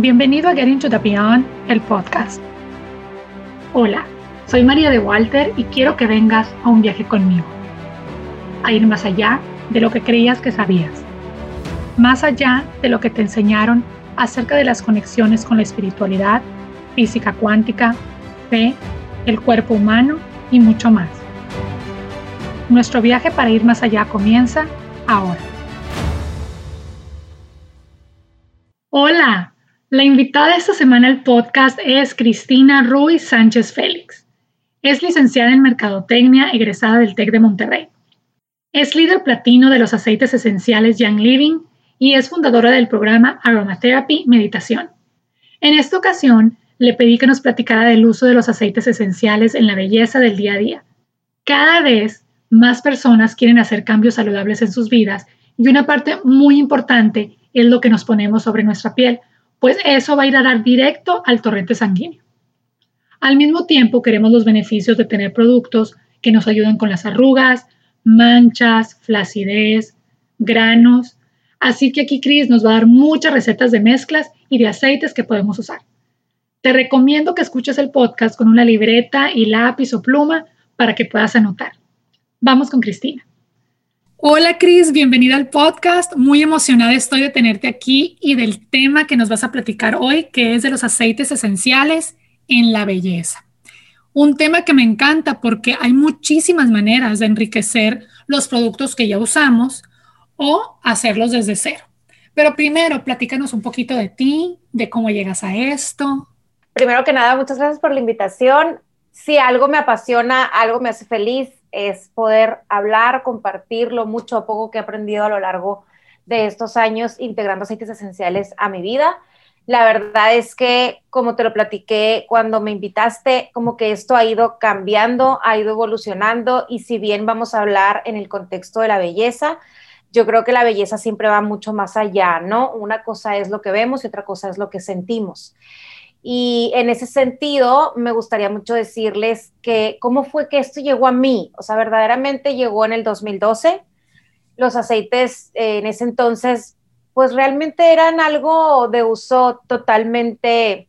Bienvenido a Getting to the Beyond, el podcast. Hola, soy María de Walter y quiero que vengas a un viaje conmigo. A ir más allá de lo que creías que sabías. Más allá de lo que te enseñaron acerca de las conexiones con la espiritualidad, física cuántica, fe, el cuerpo humano y mucho más. Nuestro viaje para ir más allá comienza ahora. Hola, la invitada esta semana al podcast es Cristina Ruiz Sánchez Félix. Es licenciada en Mercadotecnia, egresada del TEC de Monterrey. Es líder platino de los aceites esenciales Young Living y es fundadora del programa Aromatherapy Meditación. En esta ocasión, le pedí que nos platicara del uso de los aceites esenciales en la belleza del día a día. Cada vez más personas quieren hacer cambios saludables en sus vidas y una parte muy importante es lo que nos ponemos sobre nuestra piel pues eso va a ir a dar directo al torrente sanguíneo. Al mismo tiempo, queremos los beneficios de tener productos que nos ayuden con las arrugas, manchas, flacidez, granos. Así que aquí Chris nos va a dar muchas recetas de mezclas y de aceites que podemos usar. Te recomiendo que escuches el podcast con una libreta y lápiz o pluma para que puedas anotar. Vamos con Cristina. Hola Cris, bienvenida al podcast. Muy emocionada estoy de tenerte aquí y del tema que nos vas a platicar hoy, que es de los aceites esenciales en la belleza. Un tema que me encanta porque hay muchísimas maneras de enriquecer los productos que ya usamos o hacerlos desde cero. Pero primero, platícanos un poquito de ti, de cómo llegas a esto. Primero que nada, muchas gracias por la invitación. Si algo me apasiona, algo me hace feliz, es poder hablar, compartir lo mucho o poco que he aprendido a lo largo de estos años integrando aceites esenciales a mi vida. La verdad es que, como te lo platiqué cuando me invitaste, como que esto ha ido cambiando, ha ido evolucionando y si bien vamos a hablar en el contexto de la belleza, yo creo que la belleza siempre va mucho más allá, ¿no? Una cosa es lo que vemos y otra cosa es lo que sentimos. Y en ese sentido, me gustaría mucho decirles que cómo fue que esto llegó a mí. O sea, verdaderamente llegó en el 2012. Los aceites eh, en ese entonces, pues realmente eran algo de uso totalmente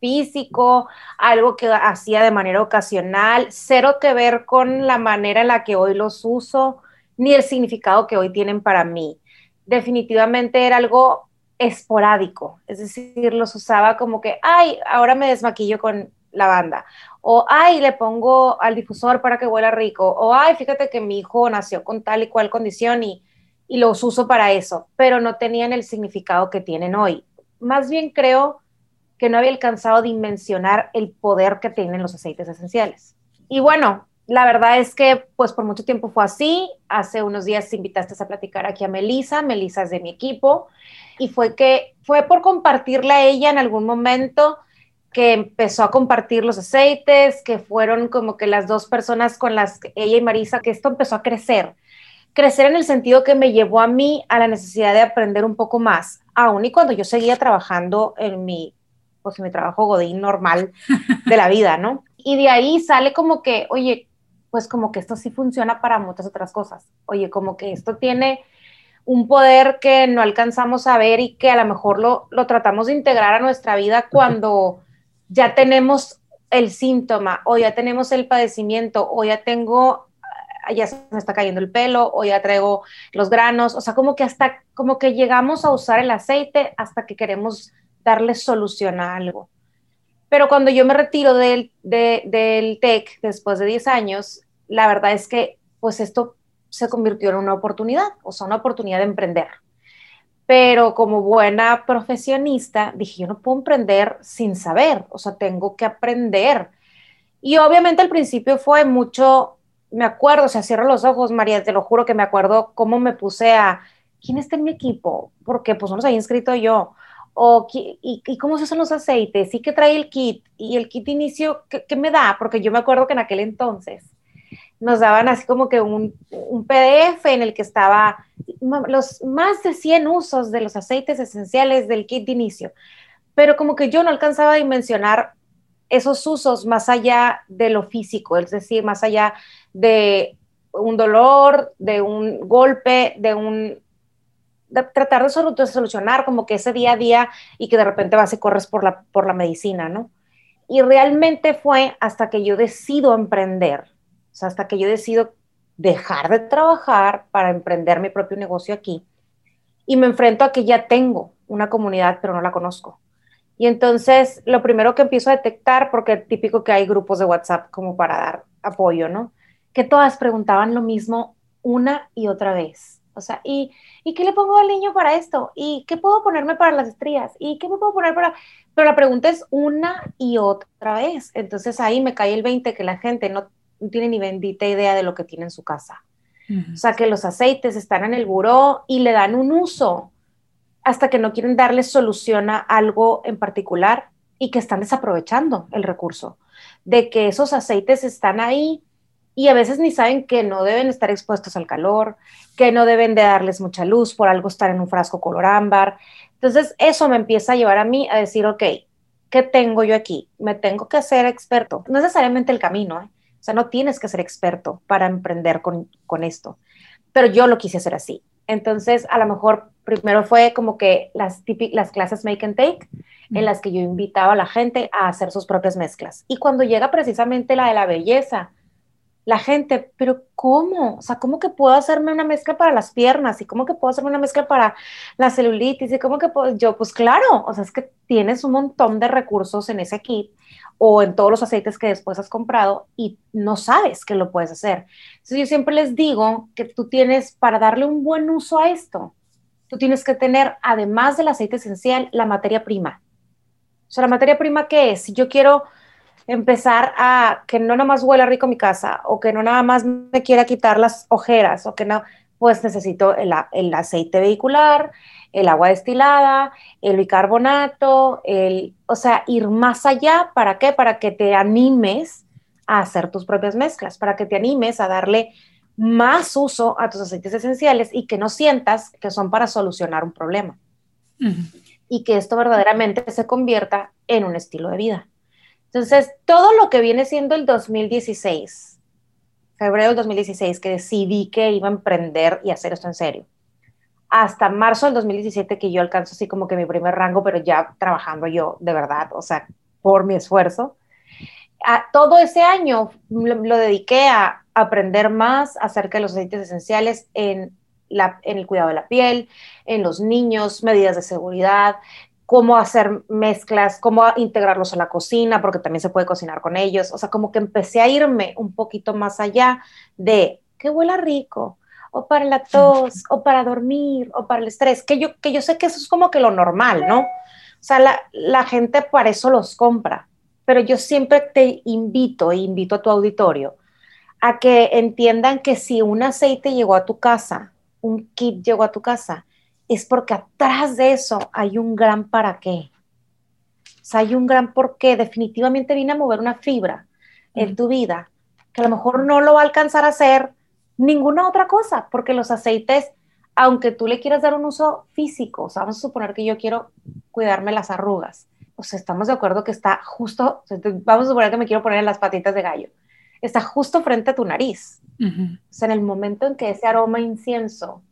físico, algo que hacía de manera ocasional, cero que ver con la manera en la que hoy los uso, ni el significado que hoy tienen para mí. Definitivamente era algo esporádico, es decir, los usaba como que, ay, ahora me desmaquillo con lavanda, o ay, le pongo al difusor para que huela rico, o ay, fíjate que mi hijo nació con tal y cual condición y, y los uso para eso, pero no tenían el significado que tienen hoy. Más bien creo que no había alcanzado a dimensionar el poder que tienen los aceites esenciales. Y bueno, la verdad es que pues por mucho tiempo fue así. Hace unos días invitaste a platicar aquí a Melisa, Melisa es de mi equipo, y fue que fue por compartirle a ella en algún momento que empezó a compartir los aceites, que fueron como que las dos personas con las que ella y Marisa, que esto empezó a crecer. Crecer en el sentido que me llevó a mí a la necesidad de aprender un poco más, aún y cuando yo seguía trabajando en mi, pues en mi trabajo godín normal de la vida, ¿no? Y de ahí sale como que, oye, pues como que esto sí funciona para muchas otras cosas. Oye, como que esto tiene un poder que no alcanzamos a ver y que a lo mejor lo, lo tratamos de integrar a nuestra vida cuando ya tenemos el síntoma o ya tenemos el padecimiento o ya tengo ah, ya se me está cayendo el pelo o ya traigo los granos, o sea, como que hasta como que llegamos a usar el aceite hasta que queremos darle solución a algo. Pero cuando yo me retiro del, del TEC después de 10 años, la verdad es que pues esto se convirtió en una oportunidad, o sea, una oportunidad de emprender. Pero como buena profesionista, dije, yo no puedo emprender sin saber, o sea, tengo que aprender. Y obviamente al principio fue mucho, me acuerdo, o sea, cierro los ojos, María, te lo juro que me acuerdo cómo me puse a, ¿quién está en mi equipo? Porque pues no los había inscrito yo o y, cómo se usan los aceites, y qué trae el kit, y el kit inicio, ¿qué, ¿qué, me da? Porque yo me acuerdo que en aquel entonces nos daban así como que un, un, PDF en el que estaba los más de 100 usos de los aceites esenciales del kit de inicio, pero como que yo no alcanzaba a dimensionar esos usos más allá de lo físico, es decir, más allá de un dolor, de un golpe, de un tratar de, solucionar como que ese día a día y que de repente vas y corres por la, por la medicina, ¿no? Y realmente fue hasta que yo decido emprender, o sea, hasta que yo decido dejar de trabajar para emprender mi propio negocio aquí y me enfrento a que ya tengo una comunidad, pero no la conozco. Y entonces lo primero que empiezo a detectar, porque típico que hay grupos de WhatsApp como para dar apoyo, ¿no? Que todas preguntaban lo mismo una y otra vez. O sea, ¿y, ¿y qué le pongo al niño para esto? ¿Y qué puedo ponerme para las estrías? ¿Y qué me puedo poner para...? Pero la pregunta es una y otra vez. Entonces ahí me cae el 20 que la gente no, tiene ni bendita idea de lo que tiene en su casa. O sea, que los aceites están en el buró y le dan un uso hasta que no quieren darle solución a algo en particular y que están desaprovechando el recurso. De que esos aceites están ahí y a veces ni saben que no deben estar expuestos al calor, que no deben de darles mucha luz, por algo estar en un frasco color ámbar. Entonces eso me empieza a llevar a mí a decir, ok, ¿qué tengo yo aquí? Me tengo que hacer experto. No necesariamente el camino, ¿eh? O sea, no tienes que ser experto para emprender con, con esto, pero yo lo quise hacer así. Entonces, a lo mejor primero fue como que las, las clases make and take, en las que yo invitaba a la gente a hacer sus propias mezclas. Y cuando llega precisamente la de la belleza, la gente, pero ¿cómo? O sea, ¿cómo que puedo hacerme una mezcla para las piernas? ¿Y cómo que puedo hacerme una mezcla para la celulitis? ¿Y cómo que puedo? Yo, pues claro, o sea, es que tienes un montón de recursos en ese kit o en todos los aceites que después has comprado y no sabes que lo puedes hacer. Entonces yo siempre les digo que tú tienes, para darle un buen uso a esto, tú tienes que tener, además del aceite esencial, la materia prima. O sea, la materia prima, ¿qué es? Si yo quiero empezar a que no nada más huela rico mi casa o que no nada más me quiera quitar las ojeras o que no, pues necesito el, el aceite vehicular, el agua destilada, el bicarbonato, el, o sea, ir más allá, ¿para qué? Para que te animes a hacer tus propias mezclas, para que te animes a darle más uso a tus aceites esenciales y que no sientas que son para solucionar un problema. Y que esto verdaderamente se convierta en un estilo de vida. Entonces, todo lo que viene siendo el 2016, febrero del 2016, que decidí que iba a emprender y hacer esto en serio, hasta marzo del 2017 que yo alcanzo así como que mi primer rango, pero ya trabajando yo de verdad, o sea, por mi esfuerzo. A, todo ese año lo, dediqué a aprender más acerca de los aceites esenciales en, la, en el cuidado de la piel, en los niños, medidas de seguridad, cómo hacer mezclas, cómo integrarlos a la cocina, porque también se puede cocinar con ellos. O sea, como que empecé a irme un poquito más allá de que huela rico, o para la tos, o para dormir, o para el estrés, que yo, que yo sé que eso es como que lo normal, ¿no? O sea, la, la gente para eso los compra, pero yo siempre te invito, e invito a tu auditorio, a que entiendan que si un aceite llegó a tu casa, un kit llegó a tu casa, es porque atrás de eso hay un gran para qué. O sea, hay un gran por qué. Definitivamente viene a mover una fibra en tu vida que a lo mejor no lo va a alcanzar a hacer ninguna otra cosa, porque los aceites, aunque tú le quieras dar un uso físico, o sea, vamos a suponer que yo quiero cuidarme las arrugas, o sea, estamos de acuerdo que está justo, vamos a suponer que me quiero poner en las patitas de gallo, está justo frente a tu nariz. O sea, en el momento en que ese aroma incienso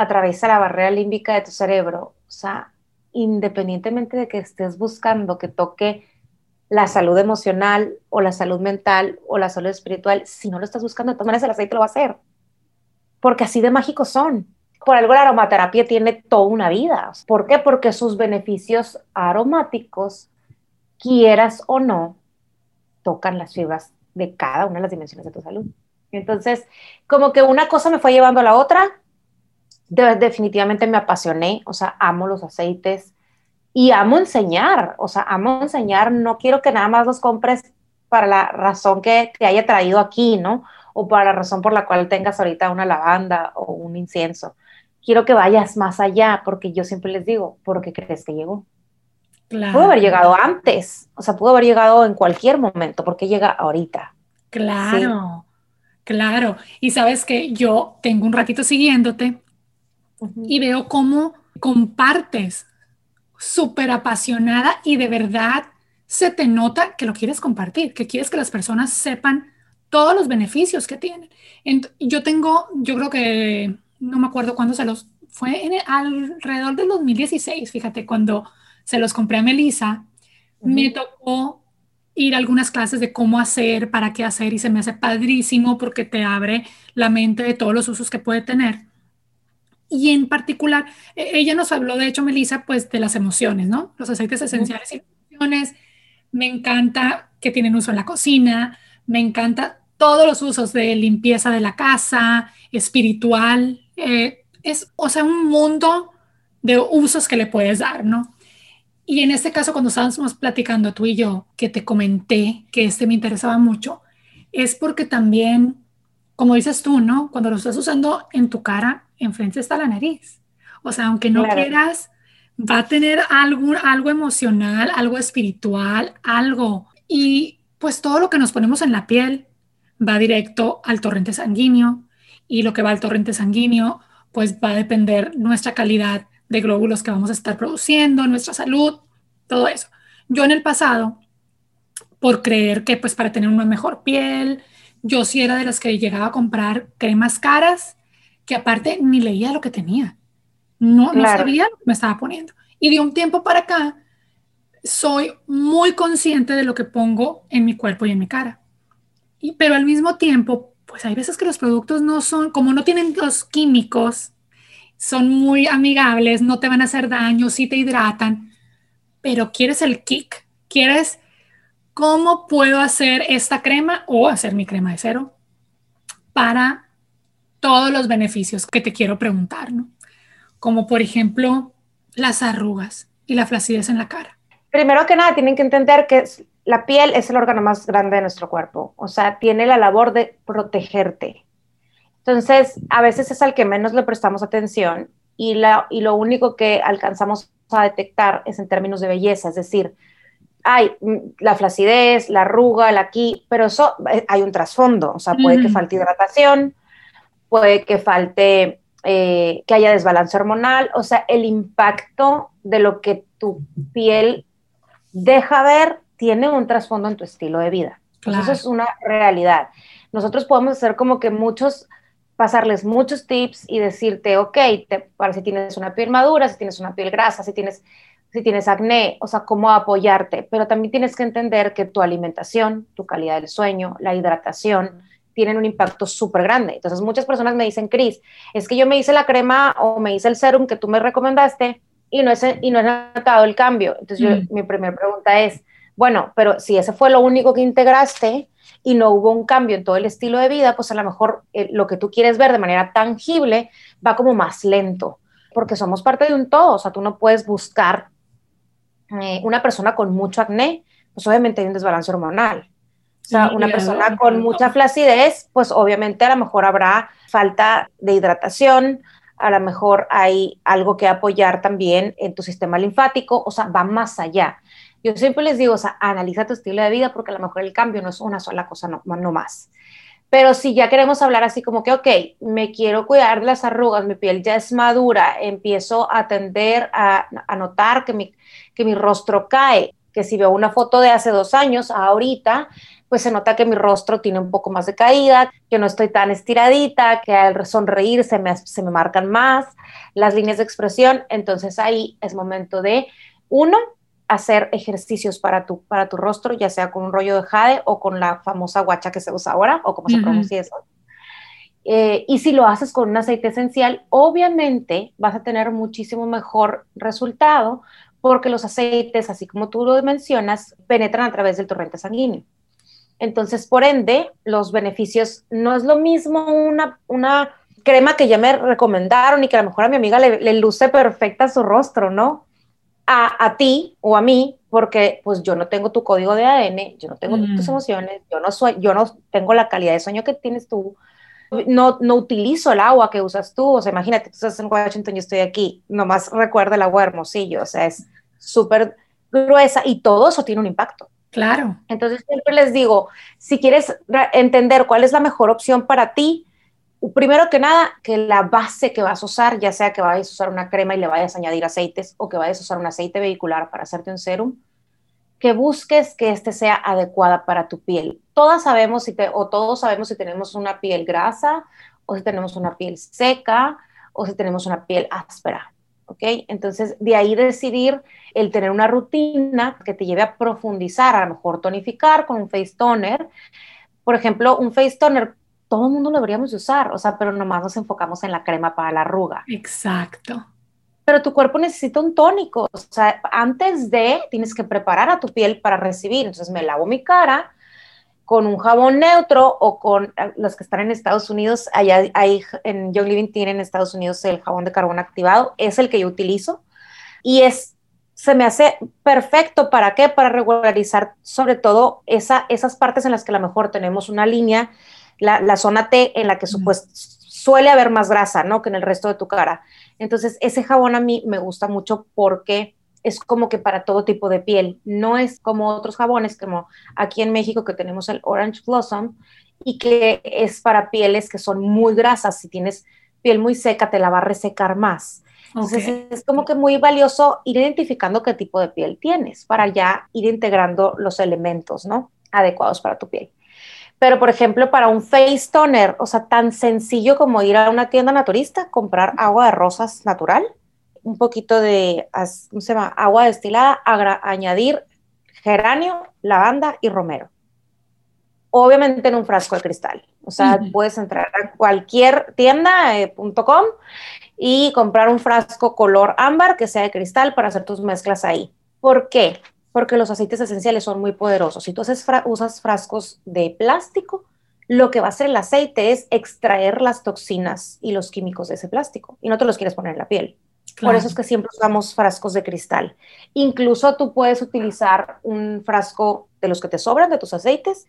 atraviesa la barrera límbica de tu cerebro. O sea, independientemente de que estés buscando que toque la salud emocional o la salud mental o la salud espiritual, si no lo estás buscando, de todas maneras el aceite lo va a hacer. Porque así de mágicos son. Por algo la aromaterapia tiene toda una vida. ¿Por qué? Porque sus beneficios aromáticos, quieras o no, tocan las fibras de cada una de las dimensiones de tu salud. Entonces, como que una cosa me fue llevando a la otra definitivamente me apasioné, o sea, amo los aceites y amo enseñar, o sea, amo enseñar, no quiero que nada más los compres para la razón que te haya traído aquí, ¿no? O para la razón por la cual tengas ahorita una lavanda o un incienso. Quiero que vayas más allá, porque yo siempre les digo, ¿por qué crees que llegó? Claro. Pudo haber llegado antes, o sea, pudo haber llegado en cualquier momento, porque llega ahorita. Claro, claro. Y sabes que yo tengo un ratito siguiéndote y veo cómo compartes súper apasionada y de verdad se te nota que lo quieres compartir, que quieres que las personas sepan todos los beneficios que tienen. yo tengo, yo creo que, no me acuerdo cuándo se los fue en alrededor del 2016, fíjate, cuando se los compré a Melissa, me tocó ir a algunas clases de cómo hacer, para qué hacer, y se me hace padrísimo porque te abre la mente de todos los usos que puede tener. Y en particular, e, ella nos habló, de hecho, Melissa, pues de las emociones, ¿no? Los aceites esenciales y emociones. Me encanta que tienen uso en la cocina, me encanta todos los usos de limpieza de la casa, espiritual. Eh, es, o sea, un mundo de usos que le puedes dar, ¿no? Y en este caso, cuando estábamos platicando tú y yo, que te comenté que este me interesaba mucho, es porque también, como dices tú, ¿no? Cuando lo estás usando en tu cara, enfrente está la nariz. O sea, aunque no quieras, va a tener algo, algo emocional, algo espiritual, algo. Y pues todo lo que nos ponemos en la piel va directo al torrente sanguíneo y lo que va al torrente sanguíneo pues va a depender nuestra calidad de glóbulos que vamos a estar produciendo, nuestra salud, todo eso. Yo en el pasado, por creer que pues para tener una mejor piel, yo sí era de las que llegaba a comprar cremas caras, que aparte ni leía lo que tenía. No, no sabía lo que me estaba poniendo. Y de un tiempo para acá, soy muy consciente de lo que pongo en mi cuerpo y en mi cara. Y, pero al mismo tiempo, pues hay veces que los productos no son, como no tienen los químicos son muy amigables, no te van a hacer daño, sí te hidratan, pero quieres el kick, quieres cómo puedo hacer esta crema o hacer mi crema de cero para todos los beneficios que te quiero preguntar, ¿no? Como por ejemplo las arrugas y la flacidez en la cara. Primero que nada, tienen que entender que la piel es el órgano más grande de nuestro cuerpo, o sea, tiene la labor de protegerte. Entonces, a veces es al que menos le prestamos atención y, la, y lo único que alcanzamos a detectar es en términos de belleza, es decir, hay mm, la flacidez, la arruga, la aquí, pero eso eh, hay un trasfondo, o sea, puede que falte hidratación, puede que falte, eh, que haya desbalance hormonal, o sea, el impacto de lo que tu piel deja ver tiene un trasfondo en tu estilo de vida. eso es una realidad. Nosotros podemos hacer como que muchos pasarles muchos tips y decirte, ok, te, para si tienes una piel madura, si tienes una piel grasa, si tienes, si tienes acné, o sea, cómo apoyarte, pero también tienes que entender que tu alimentación, tu calidad del sueño, la hidratación, tienen un impacto súper grande. Entonces muchas personas me dicen, Cris, es que yo me hice la crema o me hice el serum que tú me recomendaste y no, es, y no he notado el cambio. Entonces yo, mi primera pregunta es, bueno, pero si ese fue lo único que integraste, y no hubo un cambio en todo el estilo de vida, pues a lo mejor eh, lo que tú quieres ver de manera tangible va como más lento, porque somos parte de un todo, o sea, tú no puedes buscar eh, una persona con mucho acné, pues obviamente hay un desbalance hormonal. Sea, una persona con mucha flacidez, pues obviamente a lo mejor habrá falta de hidratación, a lo mejor hay algo que apoyar también en tu sistema linfático, o sea, va más allá. Yo siempre les digo, o sea, analiza tu estilo de vida porque a lo mejor el cambio no es una sola cosa, no, no más. Pero si ya queremos hablar así como que, ok, me quiero cuidar de las arrugas, mi piel ya es madura, empiezo a tender a, a notar que mi, que mi rostro cae, que si veo una foto de hace dos años, ahorita, pues se nota que mi rostro tiene un poco más de caída, que no estoy tan estiradita, que al sonreír se me, se me marcan más las líneas de expresión. Entonces ahí es momento de, uno, hacer ejercicios para tu, para tu rostro, ya sea con un rollo de jade o con la famosa guacha que se usa ahora, o como se pronuncia eso. Eh, y si lo haces con un aceite esencial, obviamente vas a tener muchísimo mejor resultado porque los aceites, así como tú lo mencionas, penetran a través del torrente sanguíneo. Entonces, por ende, los beneficios no es lo mismo una, una crema que ya me recomendaron y que a lo mejor a mi amiga le, le luce perfecta su rostro, ¿no? a, ti o a mí, porque pues yo no tengo tu código de ADN, yo no tengo tus mm. emociones, yo no soy, yo no tengo la calidad de sueño que tienes tú, no, no utilizo el agua que usas tú, o sea, imagínate, tú estás en Washington, yo estoy aquí, nomás recuerda el agua hermosillo, o sea, es súper gruesa y todo eso tiene un impacto. Claro. Entonces siempre les digo, si quieres entender cuál es la mejor opción para ti, primero que nada, que la base que vas a usar, ya sea que vayas a usar una crema y le vayas a añadir aceites o que vayas a usar un aceite vehicular para hacerte un serum, que busques que este sea adecuada para tu piel. Todas sabemos si te, o todos sabemos si tenemos una piel grasa o si tenemos una piel seca o si tenemos una piel áspera. ¿Ok? Entonces, de ahí decidir el tener una rutina que te lleve a profundizar, a lo mejor tonificar con un face toner. Por ejemplo, un face toner, todo el mundo lo deberíamos usar, o sea, pero nomás nos enfocamos en la crema para la arruga. Exacto. Pero tu cuerpo necesita un tónico, o sea, antes de tienes que preparar a tu piel para recibir. Entonces, me lavo mi cara, con un jabón neutro o con eh, los que están en Estados Unidos, allá hay, en Young Living tienen en Estados Unidos el jabón de carbón activado, es el que yo utilizo y es, se me hace perfecto, ¿para qué? Para regularizar sobre todo esa, esas partes en las que a lo mejor tenemos una línea, la, la zona T en la que suele haber más grasa, ¿no? Que en el resto de tu cara. Entonces, ese jabón a mí me gusta mucho porque es como que para todo tipo de piel. No es como otros jabones, como aquí en México que tenemos el Orange Blossom y que es para pieles que son muy grasas. Si tienes piel muy seca, te la va a resecar más. Entonces es como que muy valioso ir identificando qué tipo de piel tienes para ya ir integrando los elementos, ¿no? Adecuados para tu piel. Pero, por ejemplo, para un face toner, o sea, tan sencillo como ir a una tienda naturista, comprar agua de rosas natural, un poquito de ¿cómo se llama? agua destilada, añadir geranio, lavanda y romero. Obviamente en un frasco de cristal. O sea, puedes entrar a cualquier tienda.com eh, y comprar un frasco color ámbar que sea de cristal para hacer tus mezclas ahí. ¿Por qué? Porque los aceites esenciales son muy poderosos. Si tú usas frascos de plástico, lo que va a hacer el aceite es extraer las toxinas y los químicos de ese plástico y no te los quieres poner en la piel. Por eso es que siempre usamos frascos de cristal. Incluso tú puedes utilizar un frasco de los que te sobran de tus aceites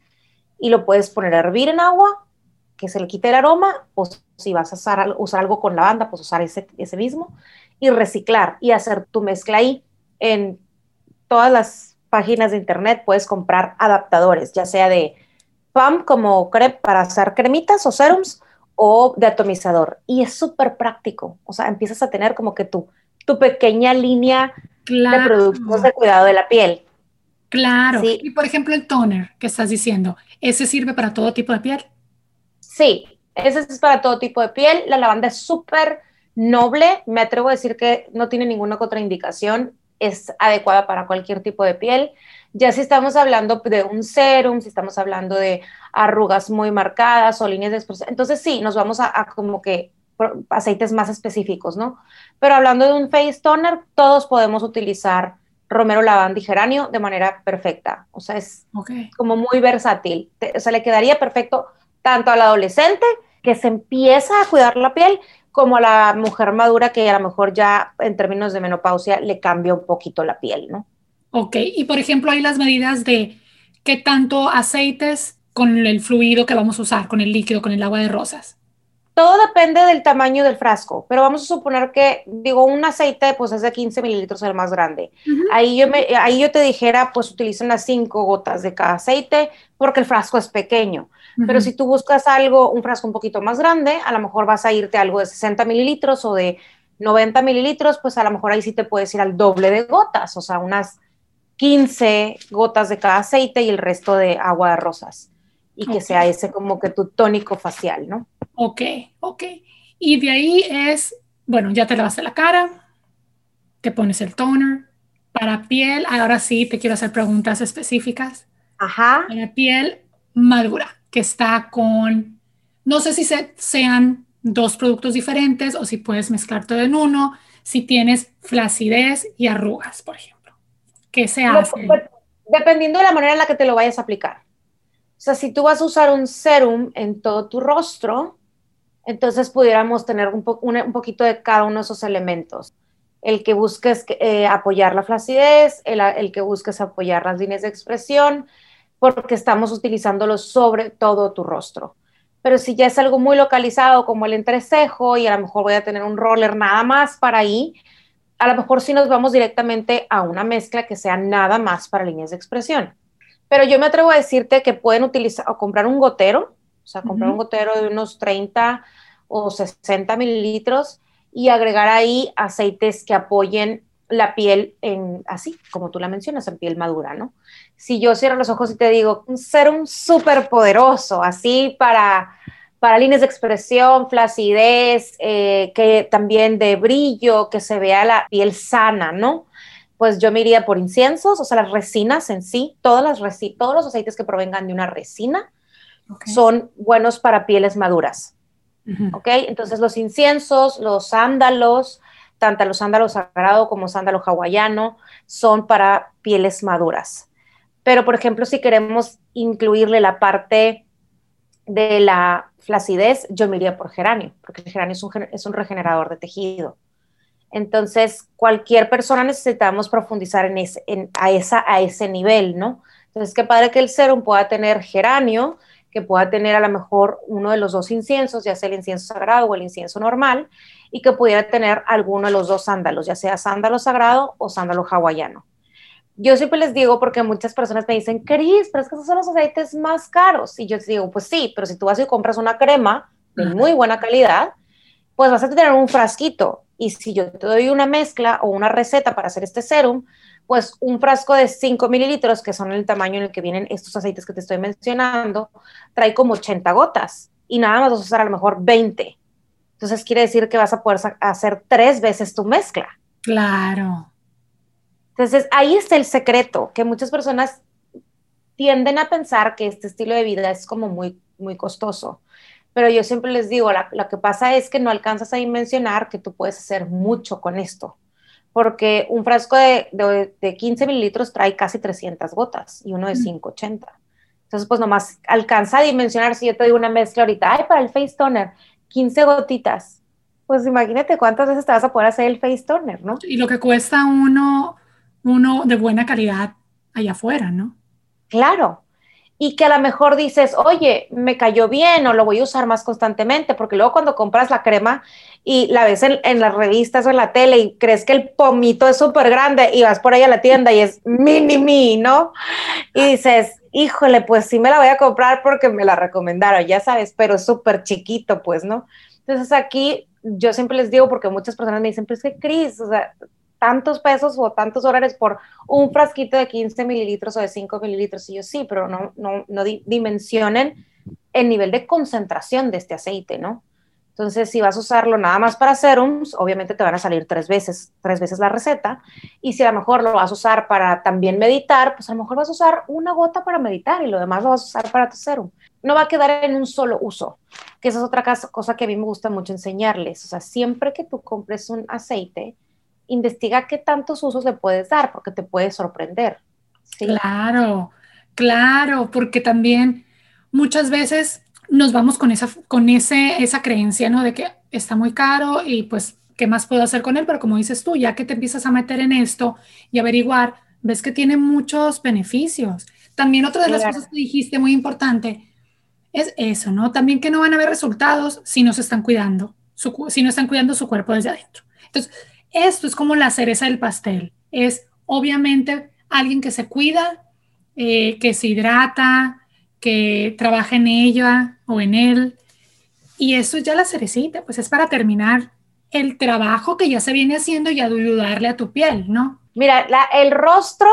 y lo puedes poner a hervir en agua, que se le quite el aroma, o si vas a usar, usar algo con lavanda, pues usar ese, ese mismo, y reciclar y hacer tu mezcla ahí. En todas las páginas de internet puedes comprar adaptadores, ya sea de PAM como crep para hacer cremitas o serums, o de atomizador. Y es súper práctico. O sea, empiezas a tener como que tu, tu pequeña línea de productos de cuidado de la piel. Claro. Y por ejemplo, el toner que estás diciendo, ¿ese sirve para todo tipo de piel? Sí, ese es para todo tipo de piel. La lavanda es súper noble. Me atrevo a decir que no tiene ninguna contraindicación. Es adecuada para cualquier tipo de piel. Ya si estamos hablando de un serum, si estamos hablando de arrugas muy marcadas o líneas de expresión, entonces sí, nos vamos a, como que aceites más específicos, ¿no? Pero hablando de un face toner, todos podemos utilizar romero, lavanda y geranio de manera perfecta. O sea, es como muy versátil. o sea, le quedaría perfecto tanto al adolescente que se empieza a cuidar la piel, como a la mujer madura que a lo mejor ya en términos de menopausia le cambia un poquito la piel, ¿no? Ok, y por ejemplo hay las medidas de qué tanto aceites con el fluido que vamos a usar, con el líquido, con el agua de rosas. Todo depende del tamaño del frasco, pero vamos a suponer que, digo, un aceite pues es de 15 mililitros el más grande. ahí, yo me, ahí yo te dijera, pues utilicen las 5 gotas de cada aceite porque el frasco es pequeño. Pero si tú buscas algo, un frasco un poquito más grande, a lo mejor vas a irte a algo de 60 mililitros o de 90 mililitros, pues a lo mejor ahí sí te puedes ir al doble de gotas, o sea, unas 15 gotas de cada aceite y el resto de agua de rosas. Y que sea ese como que tu tónico facial, ¿no? Ok, ok. Y de ahí es, bueno, ya te lavaste la cara, te pones el toner. Para piel, ahora sí te quiero hacer preguntas específicas. Ajá. Para piel madura, que está con, no sé si sean dos productos diferentes o si puedes mezclar todo en uno, si tienes flacidez y arrugas, por ejemplo. ¿Qué se hace? dependiendo de la manera en la que te lo vayas a aplicar. O sea, si tú vas a usar un serum en todo tu rostro, entonces pudiéramos tener un, un, poquito de cada uno de esos elementos. El que busques eh, apoyar la flacidez, el, el, que busques apoyar las líneas de expresión, porque estamos utilizándolo sobre todo tu rostro. Pero si ya es algo muy localizado como el entrecejo y a lo mejor voy a tener un roller nada más para ahí, a lo mejor sí nos vamos directamente a una mezcla que sea nada más para líneas de expresión. Pero yo me atrevo a decirte que pueden utilizar o comprar un gotero, o sea, comprar un gotero de unos 30 o 60 mililitros y agregar ahí aceites que apoyen la piel en, así, como tú la mencionas, en piel madura, ¿no? Si yo cierro los ojos y te digo, un serum súper poderoso, así para, para líneas de expresión, flacidez, eh, que también de brillo, que se vea la piel sana, ¿no? Pues yo me iría por inciensos, o sea, las resinas en sí, todas las resi todos los aceites que provengan de una resina son buenos para pieles maduras. ¿Ok? Entonces los inciensos, los sándalos, tanto los sándalos sagrado como sándalo hawaiano, son para pieles maduras. Pero, por ejemplo, si queremos incluirle la parte de la flacidez, yo me iría por geranio, porque el geranio es un, regenerador de tejido. Entonces, cualquier persona necesitamos profundizar en ese, a, esa, a ese nivel, ¿no? Entonces, qué padre que el serum pueda tener geranio, que pueda tener a lo mejor uno de los dos inciensos, ya sea el incienso sagrado o el incienso normal, y que pudiera tener alguno de los dos sándalos, ya sea sándalo sagrado o sándalo hawaiano yo siempre les digo, porque muchas personas me dicen, Cris, pero es que esos son los aceites más caros. Y yo les digo, pues sí, pero si tú vas y compras una crema de muy buena calidad, pues vas a tener un frasquito. Y si yo te doy una mezcla o una receta para hacer este serum, pues un frasco de 5 mililitros, que son el tamaño en el que vienen estos aceites que te estoy mencionando, trae como 80 gotas y nada más vas a usar a lo mejor 20. Entonces quiere decir que vas a poder hacer tres veces tu mezcla. Claro. Entonces, ahí está el secreto, que muchas personas tienden a pensar que este estilo de vida es como muy, muy costoso. Pero yo siempre les digo, lo que pasa es que no alcanzas a dimensionar que tú puedes hacer mucho con esto, porque un frasco de, de, 15 mililitros trae casi 300 gotas y uno de 580. Entonces, pues nomás alcanza a dimensionar si yo te doy una mezcla ahorita, ay, para el face toner, 15 gotitas. Pues imagínate cuántas veces te vas a poder hacer el face toner, ¿no? Y lo que cuesta uno uno de buena calidad allá afuera, ¿no? Claro. Y que a lo mejor dices, oye, me cayó bien o lo voy a usar más constantemente, porque luego cuando compras la crema y la ves en, las revistas o en la tele y crees que el pomito es súper grande y vas por ahí a la tienda y es mini mi, ¿no? Y dices, híjole, pues sí me la voy a comprar porque me la recomendaron, ya sabes, pero es súper chiquito, pues, ¿no? Entonces aquí yo siempre les digo, porque muchas personas me dicen, pues que Cris, o sea, tantos pesos o tantos dólares por un frasquito de 15 mililitros o de 5 mililitros. Y yo sí, pero no, no, no dimensionen el nivel de concentración de este aceite, ¿no? Entonces, si vas a usarlo nada más para serums, obviamente te van a salir tres veces, tres veces la receta. Y si a lo mejor lo vas a usar para también meditar, pues a lo mejor vas a usar una gota para meditar y lo demás lo vas a usar para tu serum. No va a quedar en un solo uso, que esa es otra cosa que a mí me gusta mucho enseñarles. O sea, siempre que tú compres un aceite, investiga qué tantos usos le puedes dar, porque te puede sorprender. Claro, claro, porque también muchas veces nos vamos con esa, con ese, esa creencia, ¿no? De que está muy caro y pues, ¿qué más puedo hacer con él? Pero como dices tú, ya que te empiezas a meter en esto y averiguar, ves que tiene muchos beneficios. También otra de las cosas que dijiste muy importante es eso, ¿no? También que no van a haber resultados si no se están cuidando, si no están cuidando su cuerpo desde adentro. Entonces, esto es como la cereza del pastel. Es obviamente alguien que se cuida, eh, que se hidrata, que trabaja en ella o en él. Y eso es ya la cerecita, pues es para terminar el trabajo que ya se viene haciendo y ayudarle a tu piel, ¿no? Mira, el rostro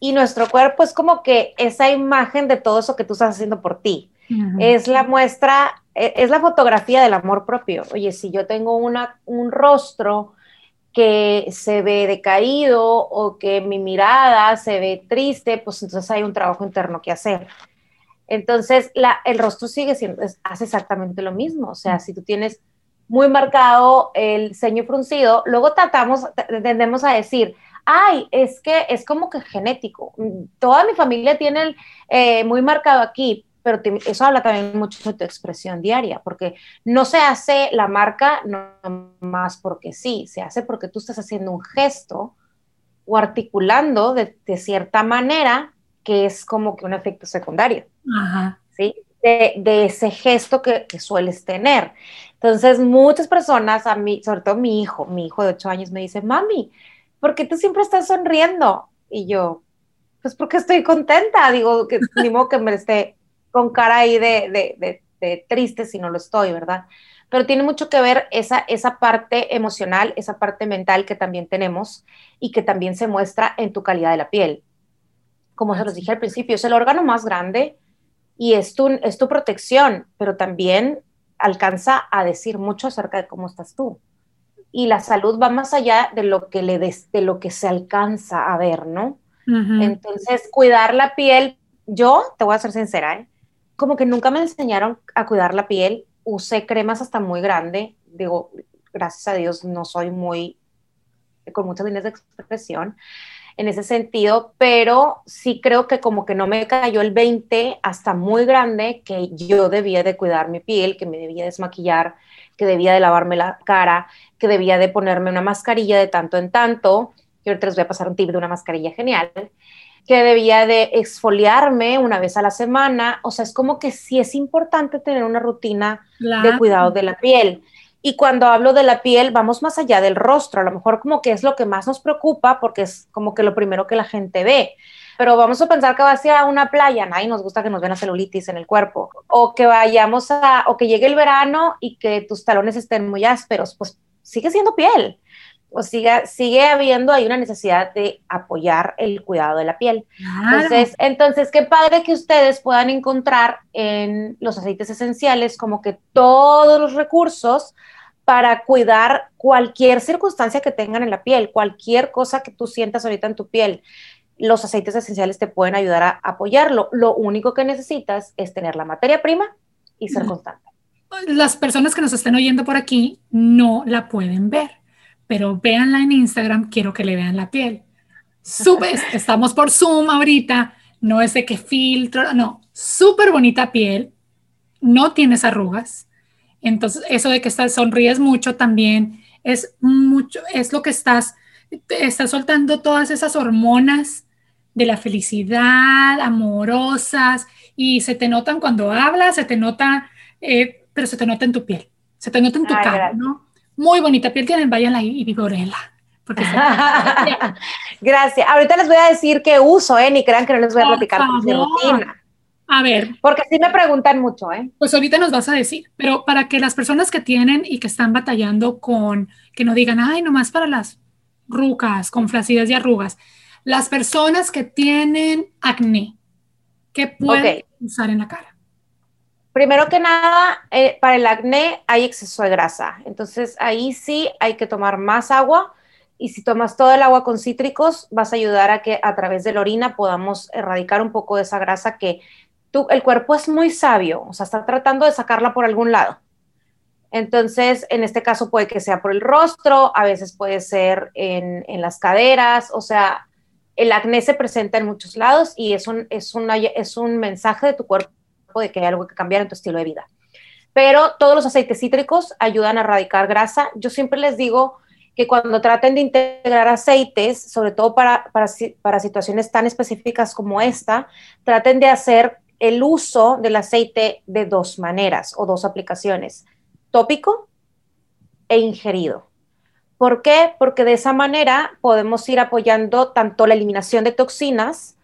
y nuestro cuerpo es como que esa imagen de todo eso que tú estás haciendo por ti. Es la muestra es la fotografía del amor propio. Oye, si yo tengo una, un rostro que se ve decaído o que mi mirada se ve triste, pues entonces hay un trabajo interno que hacer. Entonces, el rostro sigue siendo, hace exactamente lo mismo. O sea, si tú tienes muy marcado el ceño fruncido, luego tratamos, tendemos a decir, ay, es que es como que genético. Toda mi familia tiene eh, muy marcado aquí, pero eso habla también mucho de tu expresión diaria, porque no se hace la marca no más porque sí, se hace porque tú estás haciendo un gesto o articulando de, cierta manera que es como que un efecto secundario, ¿sí? De, ese gesto que, que, sueles tener. Entonces, muchas personas, a mí, sobre todo mi hijo, mi hijo de 8 años me dice, mami, ¿por qué tú siempre estás sonriendo? Y yo, pues porque estoy contenta, digo, que ni modo que me esté con cara ahí de, triste si no lo estoy, ¿verdad? Pero tiene mucho que ver esa, esa parte emocional, esa parte mental que también tenemos y que también se muestra en tu calidad de la piel. Como se los dije al principio, es el órgano más grande y es tu, es tu protección, pero también alcanza a decir mucho acerca de cómo estás tú. Y la salud va más allá de lo que, le de lo que se alcanza a ver, ¿no? Entonces, cuidar la piel, yo te voy a ser sincera, ¿eh? Como que nunca me enseñaron a cuidar la piel, usé cremas hasta muy grande, digo, gracias a Dios no soy muy, con muchas líneas de expresión, en ese sentido, pero sí creo que como que no me cayó el 20 hasta muy grande que yo debía de cuidar mi piel, que me debía desmaquillar, que debía de lavarme la cara, que debía de ponerme una mascarilla de tanto en tanto, que ahorita les voy a pasar un tip de una mascarilla genial, que debía de exfoliarme una vez a la semana, o sea, es como que sí es importante tener una rutina de cuidado de la piel. Y cuando hablo de la piel, vamos más allá del rostro, a lo mejor como que es lo que más nos preocupa porque es como que lo primero que la gente ve. Pero vamos a pensar que va hacia una playa, nadie nos gusta que nos vean la celulitis en el cuerpo. O que vayamos a, o que llegue el verano y que tus talones estén muy ásperos, pues sigue siendo piel o sigue, sigue habiendo ahí una necesidad de apoyar el cuidado de la piel. Entonces, entonces, qué padre que ustedes puedan encontrar en los aceites esenciales como que todos los recursos para cuidar cualquier circunstancia que tengan en la piel, cualquier cosa que tú sientas ahorita en tu piel. Los aceites esenciales te pueden ayudar a apoyarlo. Lo único que necesitas es tener la materia prima y ser constante. Las personas que nos estén oyendo por aquí no la pueden ver pero véanla en Instagram, quiero que le vean la piel. Estamos por Zoom ahorita, no es de que filtro, no, súper bonita piel, no tienes arrugas. Entonces, eso de que estás, sonríes mucho también es mucho, es lo que estás, estás soltando todas esas hormonas de la felicidad, amorosas, y se te notan cuando hablas, se te nota, eh, pero se te nota en tu piel, se te nota en tu cara, ¿no? Muy bonita piel tienen, váyanla y, y vigorela. Gracias. Ahorita les voy a decir qué uso, ¿eh? Ni crean que no les voy a platicar mi rutina. A ver. Porque sí me preguntan mucho, ¿eh? Pues ahorita nos vas a decir, pero para que las personas que tienen y que están batallando con, que no digan, ay, nomás para las rucas, con flacidez y arrugas, las personas que tienen acné, ¿qué pueden usar en la cara? Primero que nada, eh, para el acné hay exceso de grasa, entonces ahí sí hay que tomar más agua y si tomas todo el agua con cítricos vas a ayudar a que a través de la orina podamos erradicar un poco de esa grasa que el cuerpo es muy sabio, o sea, está tratando de sacarla por algún lado. Entonces, en este caso puede que sea por el rostro, a veces puede ser en, las caderas, o sea, el acné se presenta en muchos lados y es un, es, es un mensaje de tu cuerpo de que hay algo que cambiar en tu estilo de vida. Pero todos los aceites cítricos ayudan a erradicar grasa. Yo siempre les digo que cuando traten de integrar aceites, sobre todo para, para, para situaciones tan específicas como esta, traten de hacer el uso del aceite de dos maneras o dos aplicaciones, tópico e ingerido. ¿Por qué? Porque de esa manera podemos ir apoyando tanto la eliminación de toxinas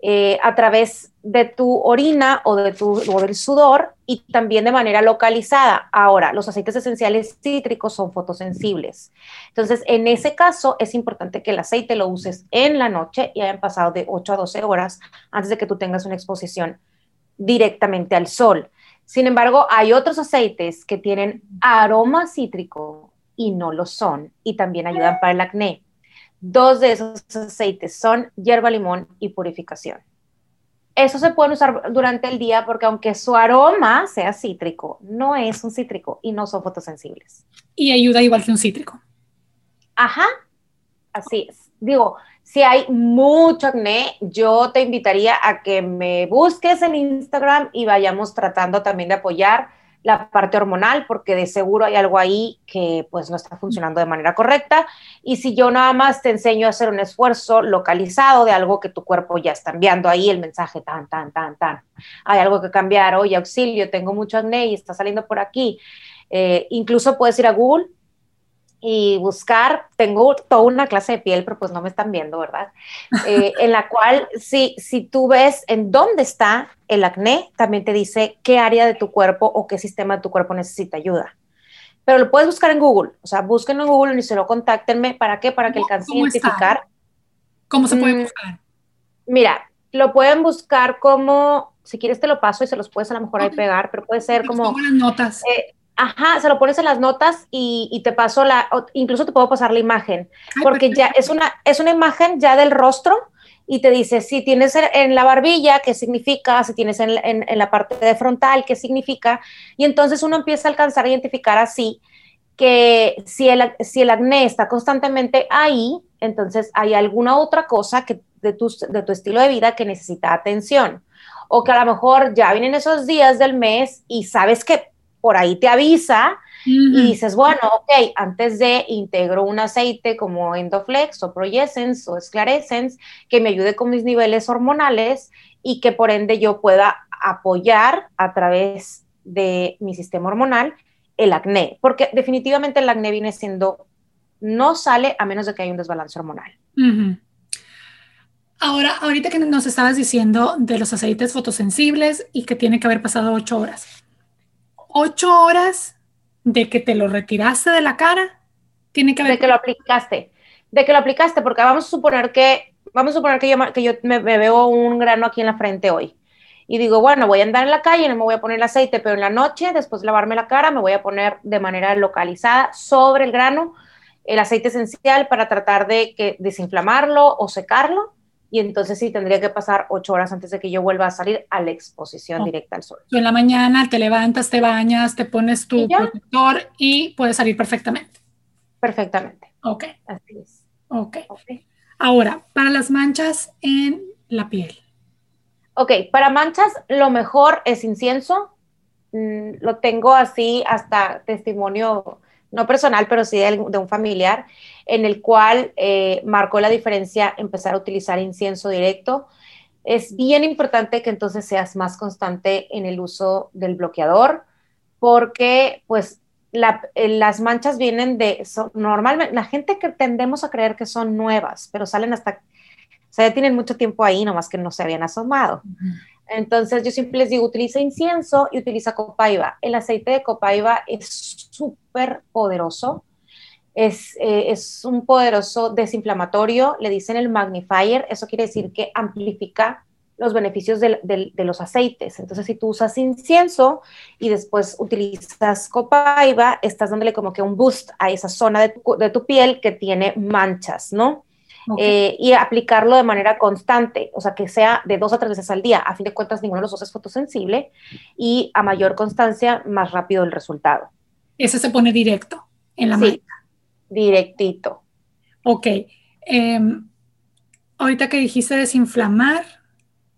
eh, a través de tu orina o, de tu, o del sudor y también de manera localizada. Ahora, los aceites esenciales cítricos son fotosensibles. Entonces, en ese caso, es importante que el aceite lo uses en la noche y hayan pasado de 8 a 12 horas antes de que tú tengas una exposición directamente al sol. Sin embargo, hay otros aceites que tienen aroma cítrico y no lo son y también ayudan para el acné. Dos de esos aceites son hierba limón y purificación. Eso se puede usar durante el día porque aunque su aroma sea cítrico, no es un cítrico y no son fotosensibles. Y ayuda igual que un cítrico. Ajá, así es. Digo, si hay mucho acné, yo te invitaría a que me busques en Instagram y vayamos tratando también de apoyar la parte hormonal, porque de seguro hay algo ahí que pues no está funcionando de manera correcta. Y si yo nada más te enseño a hacer un esfuerzo localizado de algo que tu cuerpo ya está enviando ahí el mensaje tan, tan, tan, tan, hay algo que cambiar, oye, auxilio, tengo mucho acné y está saliendo por aquí. Eh, incluso puedes ir a Google y buscar, tengo toda una clase de piel, pero pues no me están viendo, ¿verdad? Eh, en la cual si, si tú ves en dónde está el acné, también te dice qué área de tu cuerpo o qué sistema de tu cuerpo necesita ayuda. Pero lo puedes buscar en Google, o sea, búsquenlo en Google y se lo contáctenme. ¿Para qué? Para que alcance a identificar. ¿Cómo se puede mm, buscar? Mira, lo pueden buscar como Si quieres te lo paso y se los puedes a lo mejor ahí pegar, pero puede ser como... Como las notas. Eh, ajá, se lo pones en las notas y, te paso la, incluso te puedo pasar la imagen, porque ya es una, es una imagen ya del rostro y te dice si tienes en la barbilla, qué significa, si tienes en, en, la parte de frontal, qué significa, y entonces uno empieza a alcanzar a identificar así que si el, si el acné está constantemente ahí, entonces hay alguna otra cosa que de tu, de tu estilo de vida que necesita atención. O que a lo mejor ya vienen esos días del mes y sabes que por ahí te avisa y dices, bueno, ok, antes de integro un aceite como Endoflex o Proyescence o Esclarescence que me ayude con mis niveles hormonales y que por ende yo pueda apoyar a través de mi sistema hormonal el acné, porque definitivamente el acné viene siendo, no sale a menos de que haya un desbalance hormonal. Ahora, ahorita que nos estabas diciendo de los aceites fotosensibles y que tiene que haber pasado ocho horas. Ocho horas de que te lo retiraste de la cara, tiene que ver... De que lo aplicaste, de que lo aplicaste, porque vamos a suponer que, vamos a suponer que yo, que yo me, veo un grano aquí en la frente hoy. Y digo, bueno, voy a andar en la calle, no me voy a poner el aceite, pero en la noche, después de lavarme la cara, me voy a poner de manera localizada sobre el grano el aceite esencial para tratar de que, desinflamarlo o secarlo y entonces sí tendría que pasar ocho horas antes de que yo vuelva a salir a la exposición directa al sol. en la mañana te levantas, te bañas, te pones tu protector y puedes salir perfectamente. Perfectamente. Ok. Así es. Ok. okay. Ahora, para las manchas en la piel. Ok, para manchas lo mejor es incienso. Mm, lo tengo así hasta testimonio no personal, pero sí de, un familiar, en el cual eh, marcó la diferencia empezar a utilizar incienso directo. Es bien importante que entonces seas más constante en el uso del bloqueador, porque pues eh, las manchas vienen de, normalmente, la gente que tendemos a creer que son nuevas, pero salen hasta, o sea, ya tienen mucho tiempo ahí, nomás que no se habían asomado. Entonces yo siempre les digo, utiliza incienso y utiliza copaiba. El aceite de copaiba es súper poderoso. Es, eh, es, un poderoso desinflamatorio, le dicen el magnifier, eso quiere decir que amplifica los beneficios de, los aceites. Entonces, si tú usas incienso y después utilizas copaiba, estás dándole como que un boost a esa zona de de tu piel que tiene manchas, ¿no? Eh, y aplicarlo de manera constante, o sea, que sea de dos a tres veces al día. A fin de cuentas, ninguno de los dos es fotosensible y a mayor constancia, más rápido el resultado. Ese se pone directo en la sí, Directito. Ok. Em, ahorita que dijiste desinflamar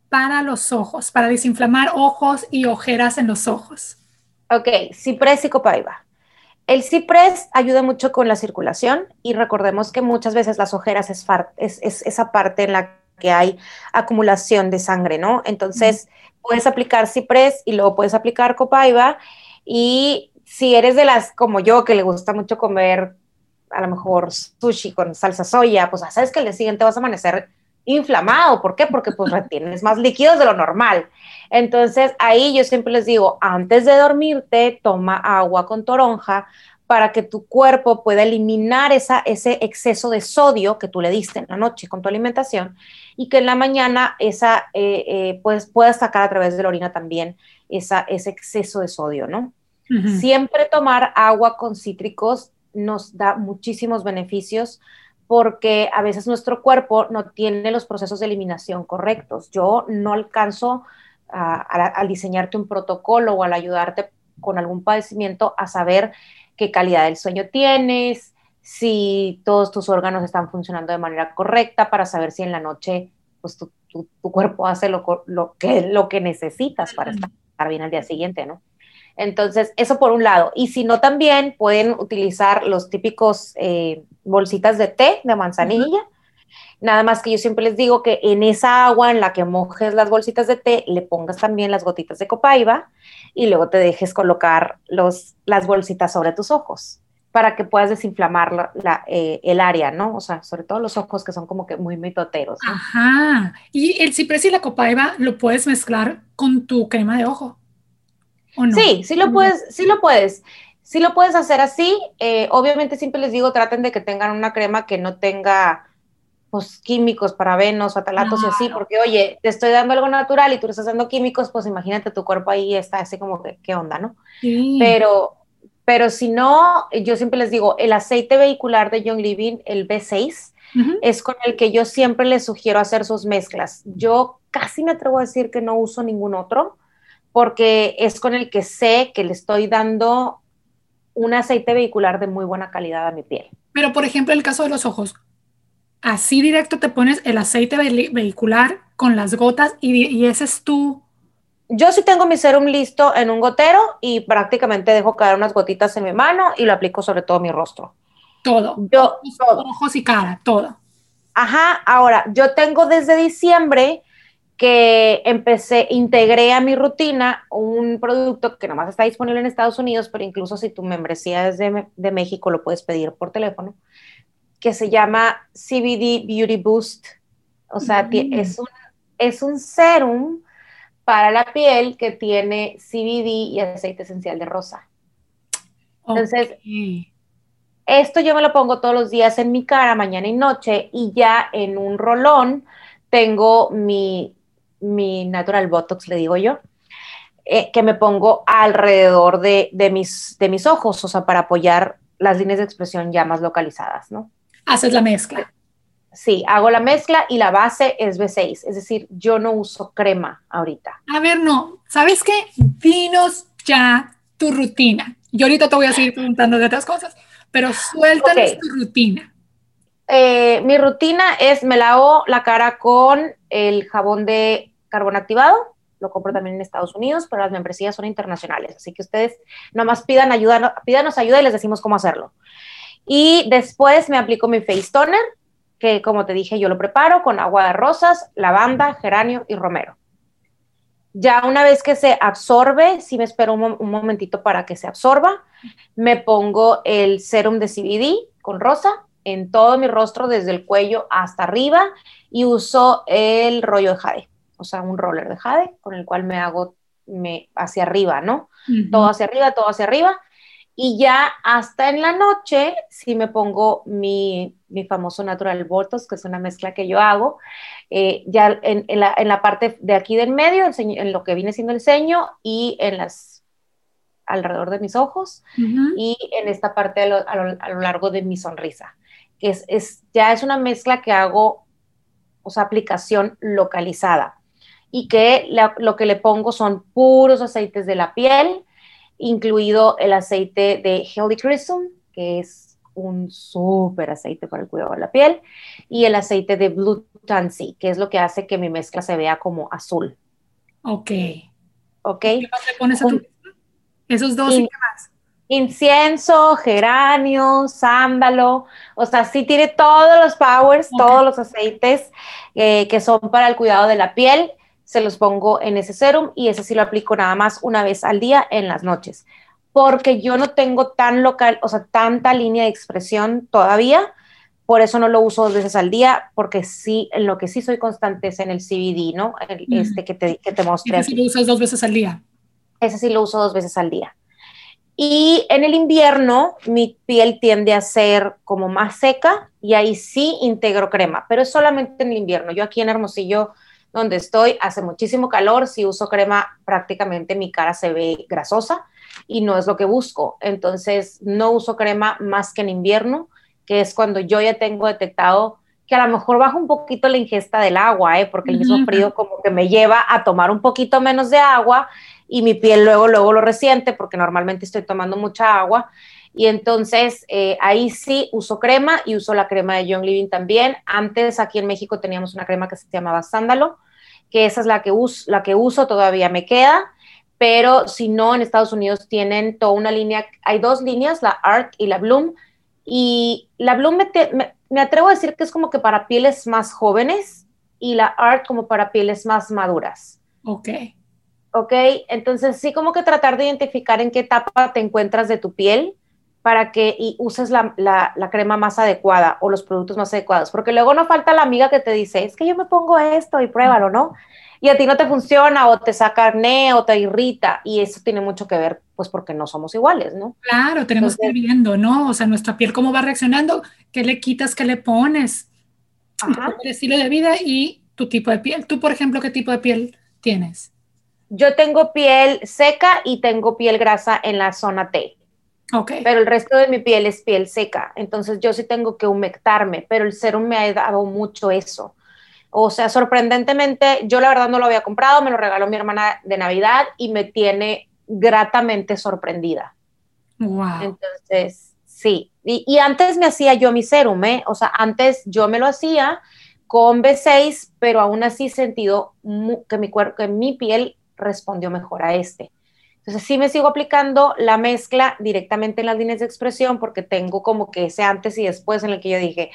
para los ojos, para desinflamar ojos y ojeras en los ojos. Ok, ciprés y copaiba. El ciprés ayuda mucho con la circulación y recordemos que muchas veces las ojeras es, esa parte en la que hay acumulación de sangre, ¿no? Entonces, puedes aplicar ciprés y luego puedes aplicar copaiba y si eres de las como yo que le gusta mucho comer a lo mejor sushi con salsa soya, pues sabes que el día siguiente vas a amanecer inflamado. ¿Por qué? Porque pues retienes más líquidos de lo normal. Entonces ahí yo siempre les digo, antes de dormirte, toma agua con toronja para que tu cuerpo pueda eliminar esa, ese exceso de sodio que tú le diste en la noche con tu alimentación y que en la mañana esa, eh, eh, pues, puedas sacar a través de la orina también esa, ese exceso de sodio, ¿no? Siempre tomar agua con cítricos nos da muchísimos beneficios porque a veces nuestro cuerpo no tiene los procesos de eliminación correctos. Yo no alcanzo al diseñarte un protocolo o al ayudarte con algún padecimiento a saber qué calidad del sueño tienes, si todos tus órganos están funcionando de manera correcta para saber si en la noche pues, tu, cuerpo hace lo, que, lo que necesitas para estar bien al día siguiente, ¿no? Entonces, eso por un lado. Y si no, también pueden utilizar los típicos eh, bolsitas de té de manzanilla. Nada más que yo siempre les digo que en esa agua en la que mojes las bolsitas de té, le pongas también las gotitas de copaiba y luego te dejes colocar los, las bolsitas sobre tus ojos para que puedas desinflamar la, eh, el área, ¿no? O sea, sobre todo los ojos que son como que muy mitoteros. Ajá. Y el ciprés y la copaiba lo puedes mezclar con tu crema de ojo. Sí, sí lo puedes, sí lo puedes. Sí lo puedes hacer así. Eh, obviamente siempre les digo, traten de que tengan una crema que no tenga pues químicos, parabenos, fatalatos y así, porque oye, te estoy dando algo natural y tú estás dando químicos, pues imagínate tu cuerpo ahí está así como que, ¿qué onda, no? Pero, pero si no, yo siempre les digo, el aceite vehicular de Young Living, el B6, es con el que yo siempre les sugiero hacer sus mezclas. Yo casi me atrevo a decir que no uso ningún otro, porque es con el que sé que le estoy dando un aceite vehicular de muy buena calidad a mi piel. Pero, por ejemplo, el caso de los ojos, así directo te pones el aceite vehicular con las gotas y, ese es tu... Yo sí tengo mi serum listo en un gotero y prácticamente dejo caer unas gotitas en mi mano y lo aplico sobre todo mi rostro. Todo. Yo, Ojos y cara, todo. Ajá, ahora, yo tengo desde diciembre que empecé, integré a mi rutina un producto que nomás está disponible en Estados Unidos, pero incluso si tu membresía es de, de México, lo puedes pedir por teléfono, que se llama CBD Beauty Boost. O sea, mm. es, un, es un serum para la piel que tiene CBD y aceite esencial de rosa. Entonces, esto yo me lo pongo todos los días en mi cara, mañana y noche, y ya en un rolón tengo mi, mi natural botox, le digo yo, eh, que me pongo alrededor de, de, mis, de mis ojos, o sea, para apoyar las líneas de expresión ya más localizadas, ¿no? Haces la mezcla. Sí, hago la mezcla y la base es B6, es decir, yo no uso crema ahorita. A ver, no, ¿sabes qué? Dinos ya tu rutina. Yo ahorita te voy a seguir preguntando de otras cosas, pero suéltanos tu rutina. Eh, mi rutina es, me lavo la cara con el jabón de carbón activado, lo compro también en Estados Unidos, pero las membresías son internacionales, así que ustedes nomás pidan ayuda, pídanos ayuda y les decimos cómo hacerlo. Y después me aplico mi face toner, que como te dije, yo lo preparo con agua de rosas, lavanda, geranio y romero. Ya una vez que se absorbe, si me espero un, momentito para que se absorba, me pongo el serum de CBD con rosa en todo mi rostro, desde el cuello hasta arriba, y uso el rollo de jade, o sea, un roller de jade con el cual me hago me, hacia arriba, ¿no? Todo hacia arriba, todo hacia arriba. Y ya hasta en la noche, si me pongo mi, mi, famoso Natural Botox, que es una mezcla que yo hago, eh, ya en, en, la, en, la, parte de aquí del medio, en lo que viene siendo el ceño y en las alrededor de mis ojos y en esta parte a lo, a, lo, largo de mi sonrisa, es, es, ya es una mezcla que hago, o sea, aplicación localizada y que lo que le pongo son puros aceites de la piel, incluido el aceite de Helichrysum, que es un súper aceite para el cuidado de la piel, y el aceite de Blue Tansy, que es lo que hace que mi mezcla se vea como azul. Ok. Ok. ¿Qué más le pones a tu Esos dos y qué más. Incienso, geranio, sándalo, o sea, sí tiene todos los powers, todos los aceites eh, que son para el cuidado de la piel se los pongo en ese serum y ese sí lo aplico nada más una vez al día en las noches, porque yo no tengo tan local, o sea, tanta línea de expresión todavía, por eso no lo uso dos veces al día, porque sí, en lo que sí soy constante es en el CBD, ¿no? este que te, que te mostré. Ese sí lo usas dos veces al día. Ese sí lo uso dos veces al día. Y en el invierno mi piel tiende a ser como más seca y ahí sí integro crema, pero es solamente en el invierno. Yo aquí en Hermosillo donde estoy, hace muchísimo calor, si uso crema prácticamente mi cara se ve grasosa y no es lo que busco. Entonces no uso crema más que en invierno, que es cuando yo ya tengo detectado que a lo mejor bajo un poquito la ingesta del agua, ¿eh? porque el mismo frío como que me lleva a tomar un poquito menos de agua y mi piel luego, luego lo resiente porque normalmente estoy tomando mucha agua. Y entonces eh, ahí sí uso crema y uso la crema de Young Living también. Antes aquí en México teníamos una crema que se llamaba Sándalo, que esa es la que, uso, la que uso, todavía me queda, pero si no, en Estados Unidos tienen toda una línea, hay dos líneas, la Art y la Bloom, y la Bloom me, me, atrevo a decir que es como que para pieles más jóvenes y la Art como para pieles más maduras. Ok. Ok, entonces sí como que tratar de identificar en qué etapa te encuentras de tu piel para que y uses la, la, la, crema más adecuada o los productos más adecuados, porque luego no falta la amiga que te dice, es que yo me pongo esto y pruébalo, ¿no? Y a ti no te funciona o te saca acné o te irrita y eso tiene mucho que ver, pues porque no somos iguales, ¿no? Claro, tenemos que ir viendo, ¿no? O sea, nuestra piel cómo va reaccionando, qué le quitas, qué le pones. el estilo de vida y tu tipo de piel. Tú, por ejemplo, ¿qué tipo de piel tienes? Yo tengo piel seca y tengo piel grasa en la zona T. Okay. Pero el resto de mi piel es piel seca. Entonces yo sí tengo que humectarme, pero el serum me ha dado mucho eso. O sea, sorprendentemente, yo la verdad no lo había comprado, me lo regaló mi hermana de Navidad y me tiene gratamente sorprendida. Wow. Entonces, sí. Y, antes me hacía yo mi serum, ¿eh? O sea, antes yo me lo hacía con B6, pero aún así sentido que mi cuerpo, que mi piel respondió mejor a este. Entonces sí me sigo aplicando la mezcla directamente en las líneas de expresión porque tengo como que ese antes y después en el que yo dije,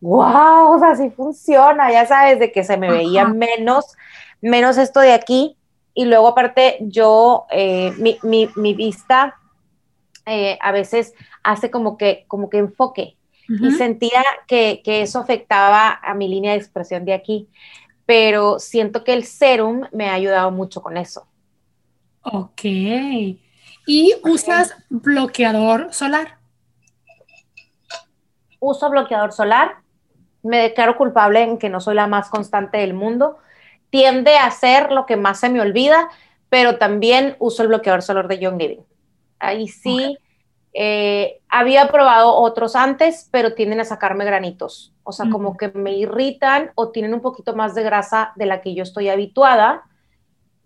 wow, o sea, sí funciona, ya sabes, de que se me veía menos, menos esto de aquí. Y luego aparte yo, eh, mi, mi, mi, vista eh, a veces hace como que, como que enfoque y sentía que, que eso afectaba a mi línea de expresión de aquí pero siento que el serum me ha ayudado mucho con eso. Ok. ¿Y usas bloqueador solar? Uso bloqueador solar. Me declaro culpable en que no soy la más constante del mundo. Tiende a ser lo que más se me olvida, pero también uso el bloqueador solar de Young Living. Ahí sí, eh, había probado otros antes, pero tienden a sacarme granitos. O sea, como que me irritan o tienen un poquito más de grasa de la que yo estoy habituada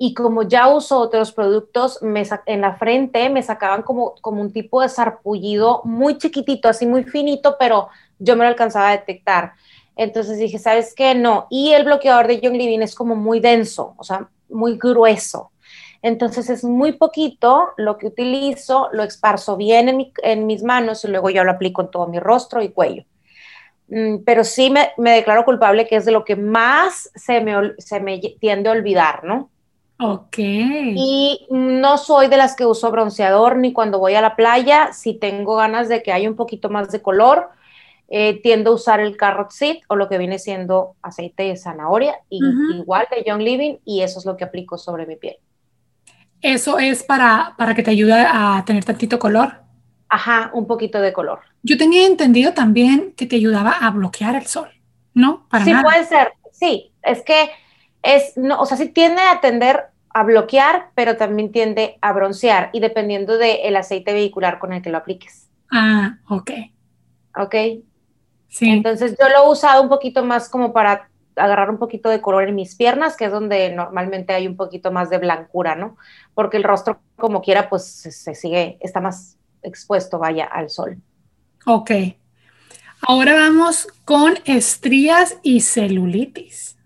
y como ya uso otros productos, me en la frente me sacaban como, un tipo de sarpullido muy chiquitito, así muy finito, pero yo me lo alcanzaba a detectar. Entonces dije, ¿sabes qué? No. Y el bloqueador de Young Living es como muy denso, o sea, muy grueso. Entonces es muy poquito lo que utilizo, lo esparzo bien en, en mis manos y luego yo lo aplico en todo mi rostro y cuello. Mm, pero sí me, declaro culpable que es de lo que más se me tiende a olvidar, ¿no? Ok. Y no soy de las que uso bronceador ni cuando voy a la playa. Si tengo ganas de que haya un poquito más de color, eh, tiendo a usar el carrot seed o lo que viene siendo aceite de zanahoria, y, igual de Young Living, y eso es lo que aplico sobre mi piel. ¿Eso es para, para que te ayude a tener tantito color? Ajá, un poquito de color. Yo tenía entendido también que te ayudaba a bloquear el sol, ¿no? sí, puede ser. Sí, es que es, no, o sea, sí tiende a tender a bloquear, pero también tiende a broncear y dependiendo del aceite vehicular con el que lo apliques. Ah, ok. Ok. Sí. Entonces yo lo he usado un poquito más como para agarrar un poquito de color en mis piernas, que es donde normalmente hay un poquito más de blancura, ¿no? Porque el rostro, como quiera, pues se, sigue, está más expuesto, vaya, al sol. Ok. Ahora vamos con estrías y celulitis.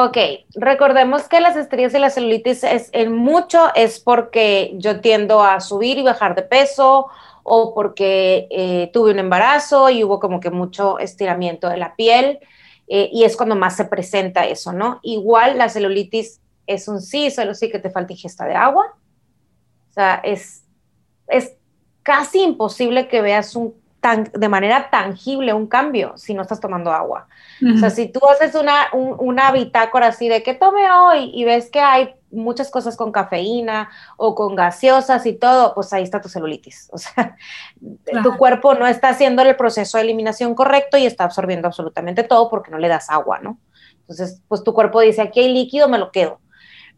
Ok, recordemos que las estrías y la celulitis es, en mucho es porque yo tiendo a subir y bajar de peso o porque eh, tuve un embarazo y hubo como que mucho estiramiento de la piel eh, y es cuando más se presenta eso, ¿no? Igual la celulitis es un sí, solo sí que te falta ingesta de agua. O sea, es, es casi imposible que veas un de manera tangible un cambio si no estás tomando agua. O sea, si tú haces una, una bitácora así de que tome hoy y ves que hay muchas cosas con cafeína o con gaseosas y todo, pues ahí está tu celulitis. O sea, tu cuerpo no está haciendo el proceso de eliminación correcto y está absorbiendo absolutamente todo porque no le das agua, ¿no? Entonces, pues tu cuerpo dice, aquí hay líquido, me lo quedo.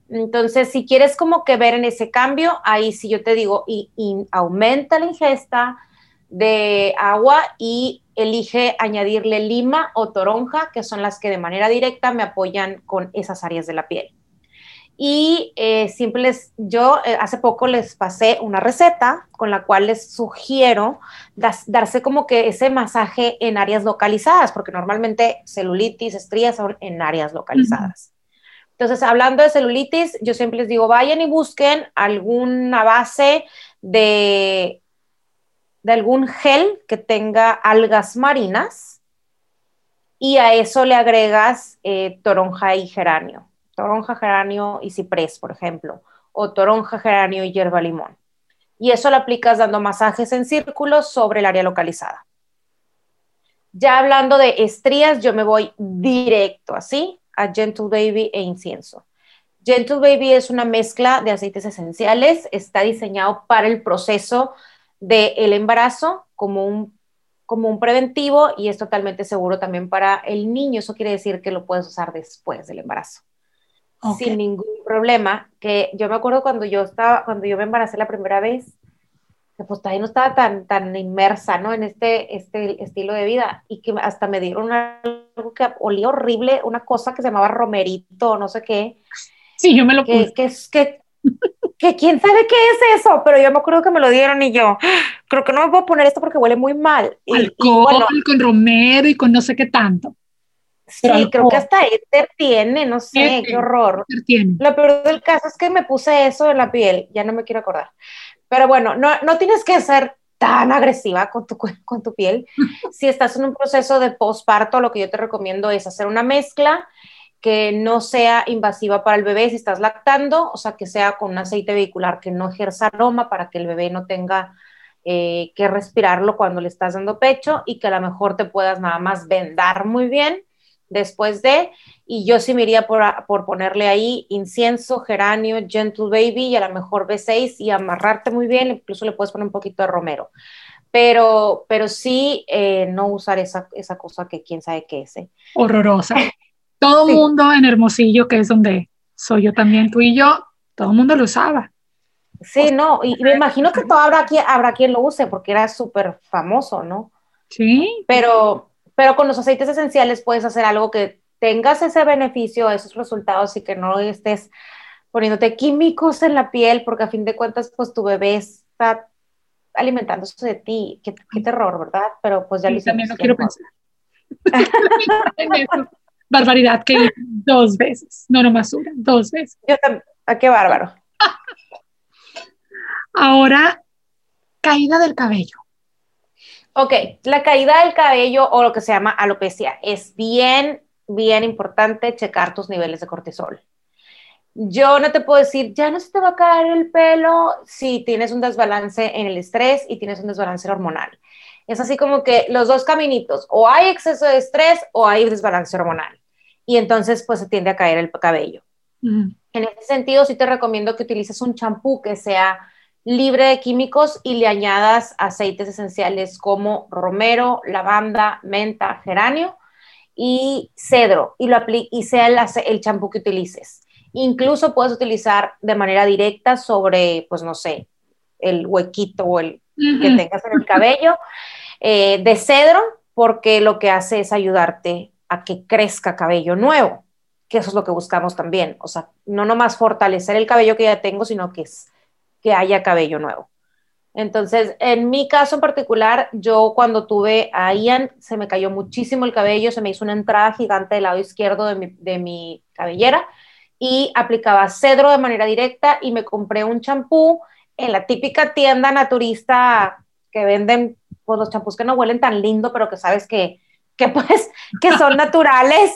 Entonces, si quieres como que ver en ese cambio, ahí sí yo te digo, y, y aumenta la ingesta, de agua y elige añadirle lima o toronja, que son las que de manera directa me apoyan con esas áreas de la piel. Y eh, simples, yo eh, hace poco les pasé una receta con la cual les sugiero darse como que ese masaje en áreas localizadas, porque normalmente celulitis, estrías son en áreas localizadas. Entonces, hablando de celulitis, yo siempre les digo, vayan y busquen alguna base de de algún gel que tenga algas marinas y a eso le agregas eh, toronja y geranio, toronja, geranio y ciprés, por ejemplo, o toronja, geranio y hierba limón. Y eso lo aplicas dando masajes en círculos sobre el área localizada. Ya hablando de estrías, yo me voy directo así a Gentle Baby e incienso. Gentle Baby es una mezcla de aceites esenciales, está diseñado para el proceso del embarazo como un, como un preventivo y es totalmente seguro también para el niño. Eso quiere decir que lo puedes usar después del embarazo. Sin ningún problema. Que yo me acuerdo cuando yo estaba, cuando yo me embaracé la primera vez, que pues todavía no estaba tan, tan inmersa, ¿no? En este, este estilo de vida y que hasta me dieron algo que olía horrible, una cosa que se llamaba romerito, no sé qué. Sí, yo me lo puse. Que, es que que quién sabe qué es eso, pero yo me acuerdo que me lo dieron y yo, creo que no me puedo poner esto porque huele muy mal. Y, bueno, con romero y con no sé qué tanto. Sí, creo que hasta éter tiene, no sé, qué horror. Tiene. Lo peor del caso es que me puse eso en la piel, ya no me quiero acordar. Pero bueno, no, no tienes que ser tan agresiva con tu, con tu piel. si estás en un proceso de posparto, lo que yo te recomiendo es hacer una mezcla que no sea invasiva para el bebé si estás lactando, o sea, que sea con un aceite vehicular que no ejerza aroma para que el bebé no tenga eh, que respirarlo cuando le estás dando pecho y que a lo mejor te puedas nada más vendar muy bien después de, y yo sí me iría por, por ponerle ahí incienso, geranio, gentle baby y a lo mejor B6 y amarrarte muy bien, incluso le puedes poner un poquito de romero. Pero, pero sí eh, no usar esa, esa cosa que quién sabe qué es. ¿eh? Horrorosa. Todo el mundo en Hermosillo, que es donde soy yo también, tú y yo, todo el mundo lo usaba. Sí, no, y, me imagino que todo habrá, quien, habrá quien lo use porque era súper famoso, ¿no? Sí. Pero, pero con los aceites esenciales puedes hacer algo que tengas ese beneficio, esos resultados y que no estés poniéndote químicos en la piel porque a fin de cuentas pues tu bebé está alimentándose de ti. Qué, terror, ¿verdad? Pero pues ya lo También no quiero pensar. barbaridad que dos veces, no nomás una, dos veces. Yo también, ¿a ah, qué bárbaro? Ahora, caída del cabello. Ok, la caída del cabello o lo que se llama alopecia es bien, bien importante checar tus niveles de cortisol. Yo no te puedo decir, ya no se te va a caer el pelo si tienes un desbalance en el estrés y tienes un desbalance hormonal. Es así como que los dos caminitos, o hay exceso de estrés o hay desbalance hormonal y entonces pues se tiende a caer el cabello. En ese sentido, sí te recomiendo que utilices un champú que sea libre de químicos y le añadas aceites esenciales como romero, lavanda, menta, geranio y cedro y, lo y sea el champú que utilices. Incluso puedes utilizar de manera directa sobre, pues no sé, el huequito o el que tengas en el cabello eh, de cedro, porque lo que hace es ayudarte a que crezca cabello nuevo, que eso es lo que buscamos también. O sea, no nomás fortalecer el cabello que ya tengo, sino que, es, que haya cabello nuevo. Entonces, en mi caso en particular, yo cuando tuve a Ian, se me cayó muchísimo el cabello, se me hizo una entrada gigante del lado izquierdo de mi, de mi cabellera y aplicaba cedro de manera directa y me compré un champú en la típica tienda naturista que venden pues, los champús que no huelen tan lindo, pero que sabes que que pues, que son naturales.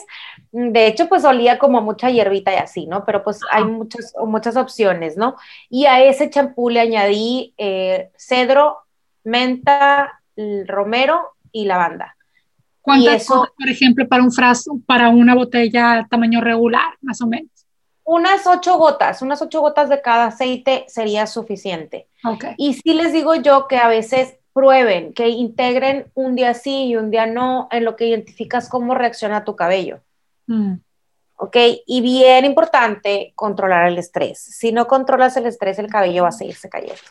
De hecho, pues olía como mucha hierbita y así, ¿no? Pero pues hay muchas, muchas opciones, ¿no? Y a ese champú le añadí eh, cedro, menta, romero y lavanda. ¿Cuántas eso, por ejemplo, para un frasco, para una botella tamaño regular, más o menos? Unas ocho gotas, unas ocho gotas de cada aceite sería suficiente. Okay. Y sí les digo yo que a veces prueben, que integren un día sí y un día no en lo que identificas cómo reacciona tu cabello. Mm. ¿Ok? Y bien importante, controlar el estrés. Si no controlas el estrés, el cabello va a seguirse cayendo.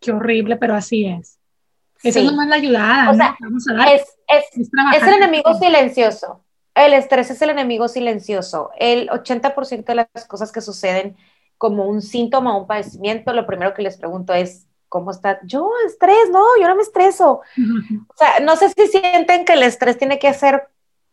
Qué horrible, pero así es. Esa es nomás la ayudada. O sea, Es, es, el enemigo silencioso. El estrés es el enemigo silencioso. El 80% de las cosas que suceden como un síntoma o un padecimiento, lo primero que les pregunto es, ¿cómo está? Yo, estrés, no, yo no me estreso. O sea, no sé si sienten que el estrés tiene que ser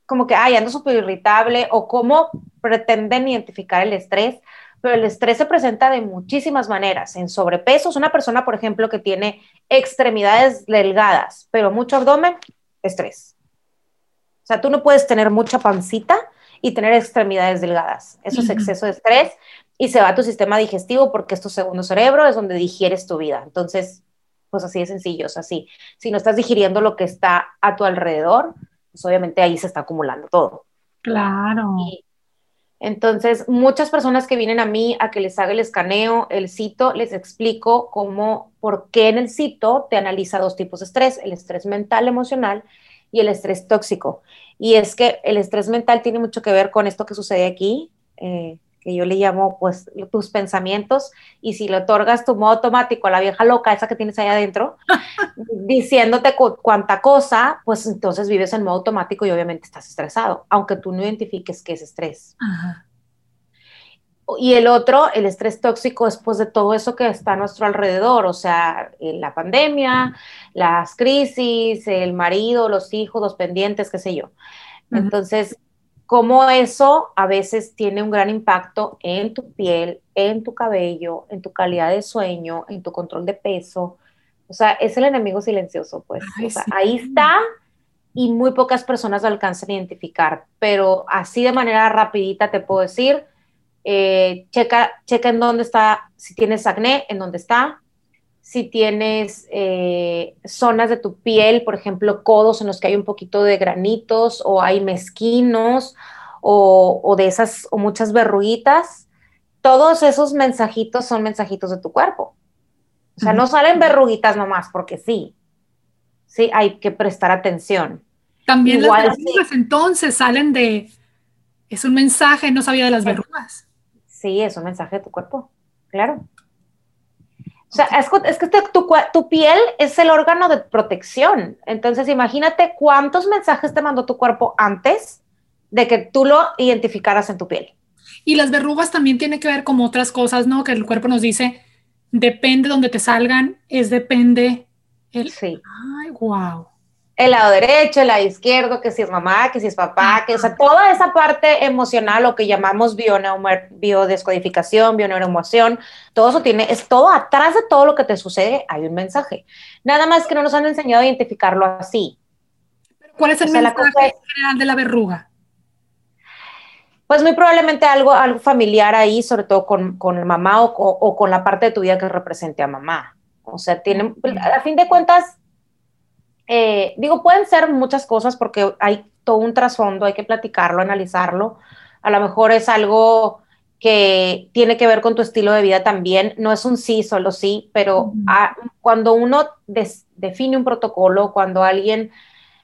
como que, ay, ando súper irritable o cómo pretenden identificar el estrés, pero el estrés se presenta de muchísimas maneras. En sobrepeso, es una persona, por ejemplo, que tiene extremidades delgadas, pero mucho abdomen, estrés. O sea, tú no puedes tener mucha pancita y tener extremidades delgadas. Eso es exceso de estrés y se va a tu sistema digestivo porque es tu segundo cerebro, es donde digieres tu vida. Entonces, pues así de sencillo, es así. Si no estás digiriendo lo que está a tu alrededor, pues obviamente ahí se está acumulando todo. Claro. Entonces, muchas personas que vienen a mí a que les haga el escaneo, el cito, les explico cómo, por qué en el cito te analiza dos tipos de estrés, el estrés mental, emocional y el estrés tóxico. Y es que el estrés mental tiene mucho que ver con esto que sucede aquí, eh, que yo le llamo pues tus pensamientos, y si le otorgas tu modo automático a la vieja loca, esa que tienes ahí adentro, diciéndote cuánta cosa, pues entonces vives en modo automático y obviamente estás estresado, aunque tú no identifiques que es estrés. Y el otro, el estrés tóxico, es pues de todo eso que está a nuestro alrededor, o sea, eh, la pandemia, las crisis, el marido, los hijos, los pendientes, qué sé yo. Entonces, cómo eso a veces tiene un gran impacto en tu piel, en tu cabello, en tu calidad de sueño, en tu control de peso. O sea, es el enemigo silencioso, pues. ahí está y muy pocas personas lo alcanzan a identificar, pero así de manera rapidita te puedo decir, eh, checa, checa en dónde está, si tienes acné, en dónde está, si tienes eh, zonas de tu piel, por ejemplo, codos en los que hay un poquito de granitos o hay mezquinos o, de esas o muchas verruguitas, todos esos mensajitos son mensajitos de tu cuerpo. O sea, no salen verruguitas nomás porque sí. Sí, hay que prestar atención. También las verrugas entonces salen de, es un mensaje, no sabía de las verrugas. Sí, es un mensaje de tu cuerpo, claro. O sea, es, que tu, piel es el órgano de protección. Entonces, imagínate cuántos mensajes te mandó tu cuerpo antes de que tú lo identificaras en tu piel. Y las verrugas también tienen que ver con otras cosas, ¿no? Que el cuerpo nos dice, depende donde te salgan, es depende. El... Sí. Ay, wow el lado derecho, el lado izquierdo, que si es mamá, que si es papá, que o sea, toda esa parte emocional, lo que llamamos biodescodificación, bioneuroemoción, todo eso tiene, es todo atrás de todo lo que te sucede, hay un mensaje. Nada más que no nos han enseñado a identificarlo así. ¿Cuál es el mensaje general de la verruga? Pues muy probablemente algo, algo familiar ahí, sobre todo con, con mamá o, o, con la parte de tu vida que represente a mamá. O sea, tienen, a fin de cuentas, eh, digo, pueden ser muchas cosas porque hay todo un trasfondo, hay que platicarlo, analizarlo. A lo mejor es algo que tiene que ver con tu estilo de vida también. No es un sí, solo sí, pero cuando uno define un protocolo, cuando alguien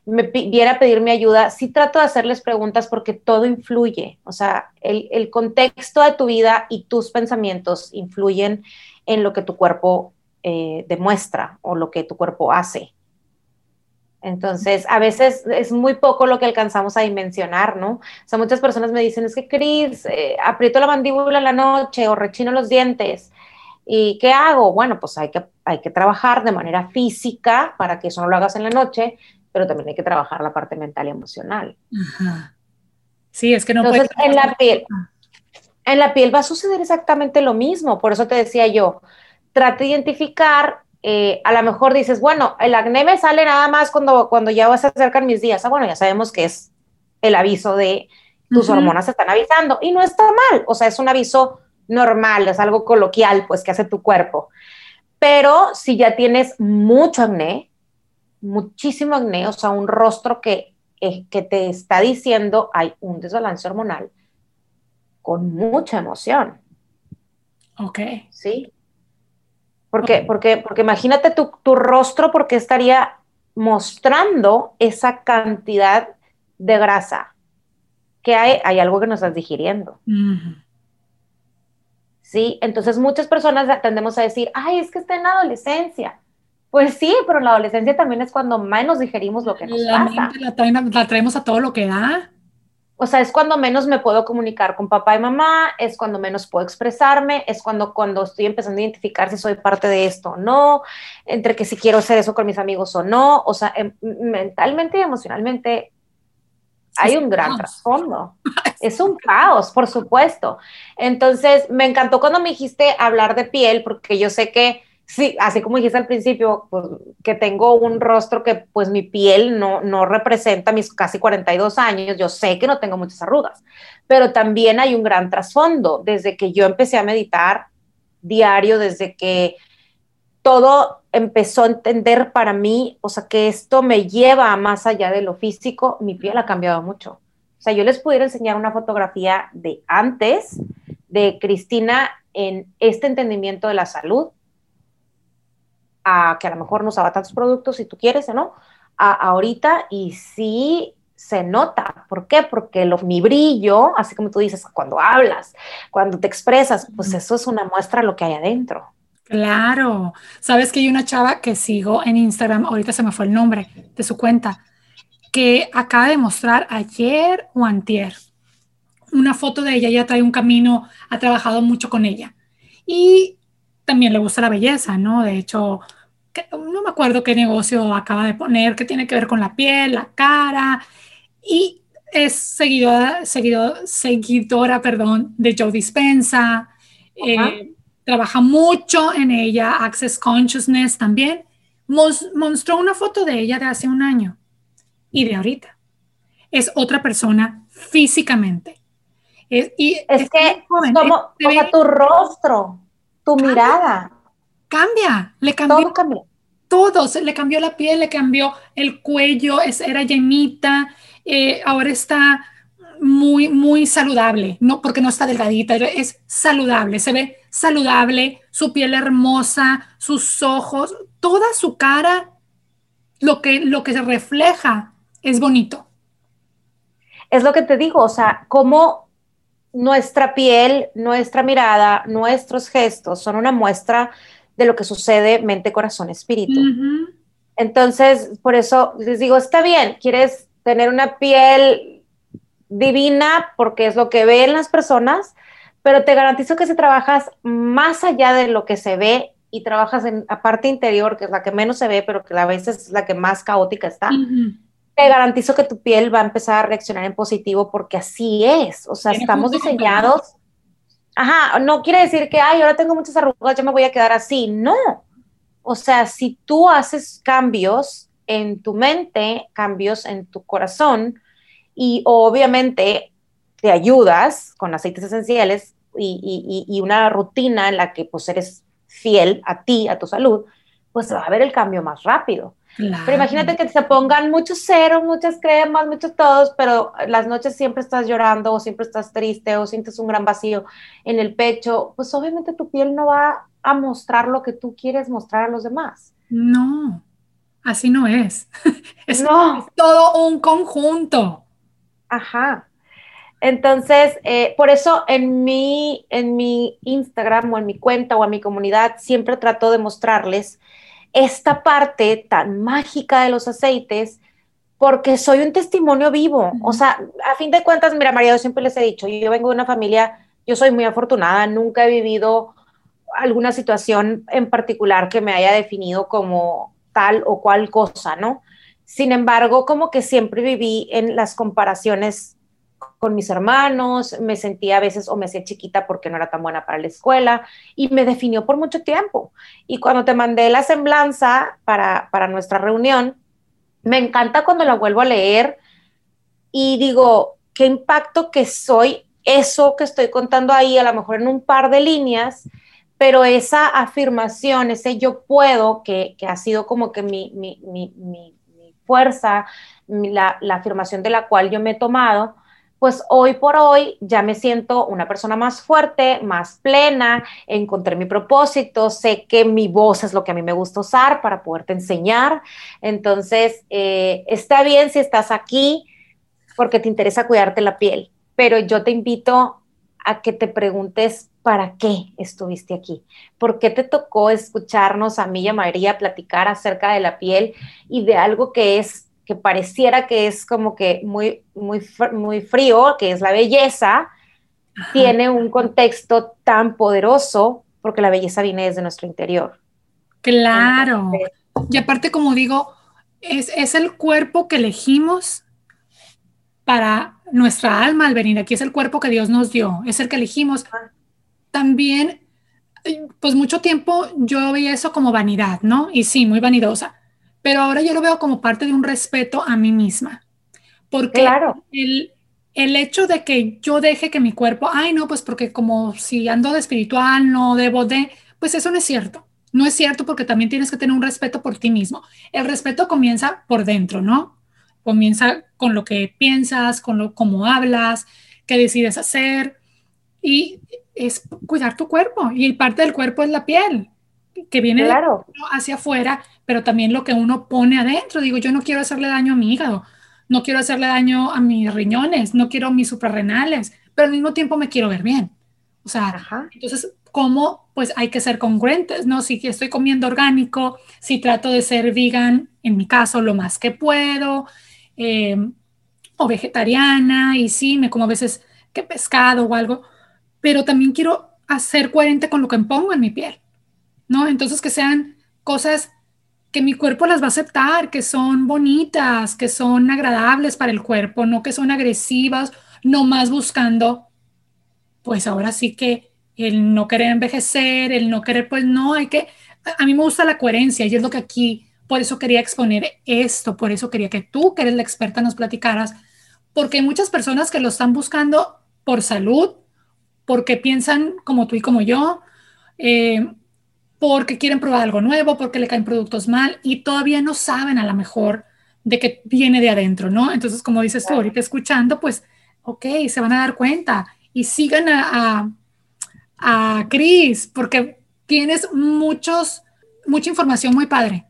me viera a pedirme ayuda, sí trato de hacerles preguntas porque todo influye. O sea, el, contexto de tu vida y tus pensamientos influyen en lo que tu cuerpo eh, demuestra o lo que tu cuerpo hace. Entonces, a veces es muy poco lo que alcanzamos a dimensionar, ¿no? O sea, muchas personas me dicen, es que Cris, eh, aprieto la mandíbula en la noche o rechino los dientes. ¿Y qué hago? Bueno, pues hay que, hay que trabajar de manera física para que eso no lo hagas en la noche, pero también hay que trabajar la parte mental y emocional. Sí, es que no Entonces, en la piel, en la piel va a suceder exactamente lo mismo. Por eso te decía yo, trate de identificar eh, a lo mejor dices, bueno, el acné me sale nada más cuando, cuando ya se acercan mis días. Ah, bueno, ya sabemos que es el aviso de tus hormonas están avisando y no está mal, o sea, es un aviso normal, es algo coloquial, pues, que hace tu cuerpo. Pero si ya tienes mucho acné, muchísimo acné, o sea, un rostro que, eh, que te está diciendo hay un desbalance hormonal con mucha emoción. Ok. Sí. Porque, porque, porque imagínate tu, tu rostro, porque estaría mostrando esa cantidad de grasa que hay, hay algo que nos estás digiriendo. Sí, entonces muchas personas tendemos a decir, ay, es que está en la adolescencia. Pues sí, pero en la adolescencia también es cuando menos digerimos lo que nos la pasa. la, la traemos a todo lo que da. O sea, es cuando menos me puedo comunicar con papá y mamá, es cuando menos puedo expresarme, es cuando, cuando estoy empezando a identificar si soy parte de esto o no, entre que si quiero hacer eso con mis amigos o no. O sea, em, mentalmente y emocionalmente hay un gran trasfondo. Es un caos, por supuesto. Entonces, me encantó cuando me dijiste hablar de piel, porque yo sé que Sí, así como dijiste al principio, pues, que tengo un rostro que pues mi piel no, no representa mis casi 42 años, yo sé que no tengo muchas arrugas, pero también hay un gran trasfondo. Desde que yo empecé a meditar diario, desde que todo empezó a entender para mí, o sea, que esto me lleva más allá de lo físico, mi piel ha cambiado mucho. O sea, yo les pudiera enseñar una fotografía de antes de Cristina en este entendimiento de la salud, a que a lo mejor no usaba tantos productos, si tú quieres o no, a, ahorita y sí se nota. ¿Por qué? Porque lo, mi brillo, así como tú dices, cuando hablas, cuando te expresas, pues eso es una muestra de lo que hay adentro. Claro. Sabes que hay una chava que sigo en Instagram, ahorita se me fue el nombre de su cuenta, que acaba de mostrar ayer o antier una foto de ella, ella trae un camino, ha trabajado mucho con ella. Y también le gusta la belleza, ¿no? De hecho, no me acuerdo qué negocio acaba de poner, que tiene que ver con la piel, la cara, y es seguidora, seguidora perdón, de Joe Dispensa, eh, trabaja mucho en ella, Access Consciousness también. mostró una foto de ella de hace un año y de ahorita. Es otra persona físicamente. Es, y es, que como, o tu rostro, tu mirada. Cambia, le cambió. Todo cambia. Todo, le cambió la piel, le cambió el cuello, es, era llenita, eh, ahora está muy, muy saludable, no porque no está delgadita, es saludable, se ve saludable, su piel hermosa, sus ojos, toda su cara, lo que, lo que se refleja es bonito. Es lo que te digo, o sea, como nuestra piel, nuestra mirada, nuestros gestos son una muestra de lo que sucede mente, corazón, espíritu. Entonces, por eso les digo, está bien, quieres tener una piel divina porque es lo que ven las personas, pero te garantizo que si trabajas más allá de lo que se ve y trabajas en la parte interior, que es la que menos se ve, pero que a veces es la que más caótica está, te garantizo que tu piel va a empezar a reaccionar en positivo porque así es. O sea, estamos diseñados. Ajá, no quiere decir que, ay, ahora tengo muchas arrugas, ya me voy a quedar así. No. O sea, si tú haces cambios en tu mente, cambios en tu corazón y obviamente te ayudas con aceites esenciales y, y, una rutina en la que pues eres fiel a ti, a tu salud, pues va a haber el cambio más rápido. Pero imagínate que se pongan muchos ceros, muchas cremas, muchos todos, pero las noches siempre estás llorando o siempre estás triste o sientes un gran vacío en el pecho, pues obviamente tu piel no va a mostrar lo que tú quieres mostrar a los demás. No, así no es. es, no. todo un conjunto. Ajá. Entonces, eh, por eso en mi, en mi Instagram o en mi cuenta o en mi comunidad siempre trato de mostrarles esta parte tan mágica de los aceites porque soy un testimonio vivo. O sea, a fin de cuentas, mira, María, yo siempre les he dicho, yo vengo de una familia, yo soy muy afortunada, nunca he vivido alguna situación en particular que me haya definido como tal o cual cosa, ¿no? Sin embargo, como que siempre viví en las comparaciones con mis hermanos, me sentía a veces o me hacía chiquita porque no era tan buena para la escuela y me definió por mucho tiempo. Y cuando te mandé la semblanza para, para nuestra reunión, me encanta cuando la vuelvo a leer y digo, qué impacto que soy eso que estoy contando ahí, a lo mejor en un par de líneas, pero esa afirmación, ese yo puedo, que, que ha sido como que mi, mi, mi, fuerza, la, la afirmación de la cual yo me he tomado, pues hoy por hoy ya me siento una persona más fuerte, más plena, encontré mi propósito, sé que mi voz es lo que a mí me gusta usar para poderte enseñar. Entonces, eh, está bien si estás aquí porque te interesa cuidarte la piel, pero yo te invito a que te preguntes para qué estuviste aquí, por qué te tocó escucharnos a mí y a María platicar acerca de la piel y de algo que es que pareciera que es como que muy, muy, muy frío, que es la belleza, tiene un contexto tan poderoso porque la belleza viene desde nuestro interior. Claro. y aparte, como digo, es, es, el cuerpo que elegimos para nuestra alma al venir aquí, es el cuerpo que Dios nos dio, es el que elegimos. También, pues mucho tiempo yo veía eso como vanidad, ¿no? Y sí, muy vanidosa pero ahora yo lo veo como parte de un respeto a mí misma. Porque claro. el, el hecho de que yo deje que mi cuerpo, ay no, pues porque como si ando de espiritual, no debo de, pues eso no es cierto. No es cierto porque también tienes que tener un respeto por ti mismo. El respeto comienza por dentro, ¿no? comienza con lo que piensas, con lo cómo hablas, qué decides hacer y es cuidar tu cuerpo y parte del cuerpo es la piel que viene hacia afuera, pero también lo que uno pone adentro. Digo, yo no quiero hacerle daño a mi hígado, no quiero hacerle daño a mis riñones, no quiero mis suprarrenales, pero al mismo tiempo me quiero ver bien. O sea, entonces, ¿cómo? Pues hay que ser congruentes, ¿no? Si estoy comiendo orgánico, si trato de ser vegan, en mi caso, lo más que puedo, eh, o vegetariana, y sí, me como a veces que pescado o algo, pero también quiero hacer coherente con lo que pongo en mi piel, ¿no? Entonces, que sean cosas que mi cuerpo las va a aceptar, que son bonitas, que son agradables para el cuerpo, no que son agresivas, no más buscando, pues ahora sí que el no querer envejecer, el no querer, pues no, hay que, a mí me gusta la coherencia y es lo que aquí, por eso quería exponer esto, por eso quería que tú, que eres la experta, nos platicaras, porque hay muchas personas que lo están buscando por salud, porque piensan como tú y como yo, eh, porque quieren probar algo nuevo, porque le caen productos mal y todavía no saben a lo mejor de que viene de adentro, ¿no? Entonces, como dices tú, ahorita escuchando, pues, ok, se van a dar cuenta y sigan a, a, a Cris, porque tienes muchos, mucha información muy padre.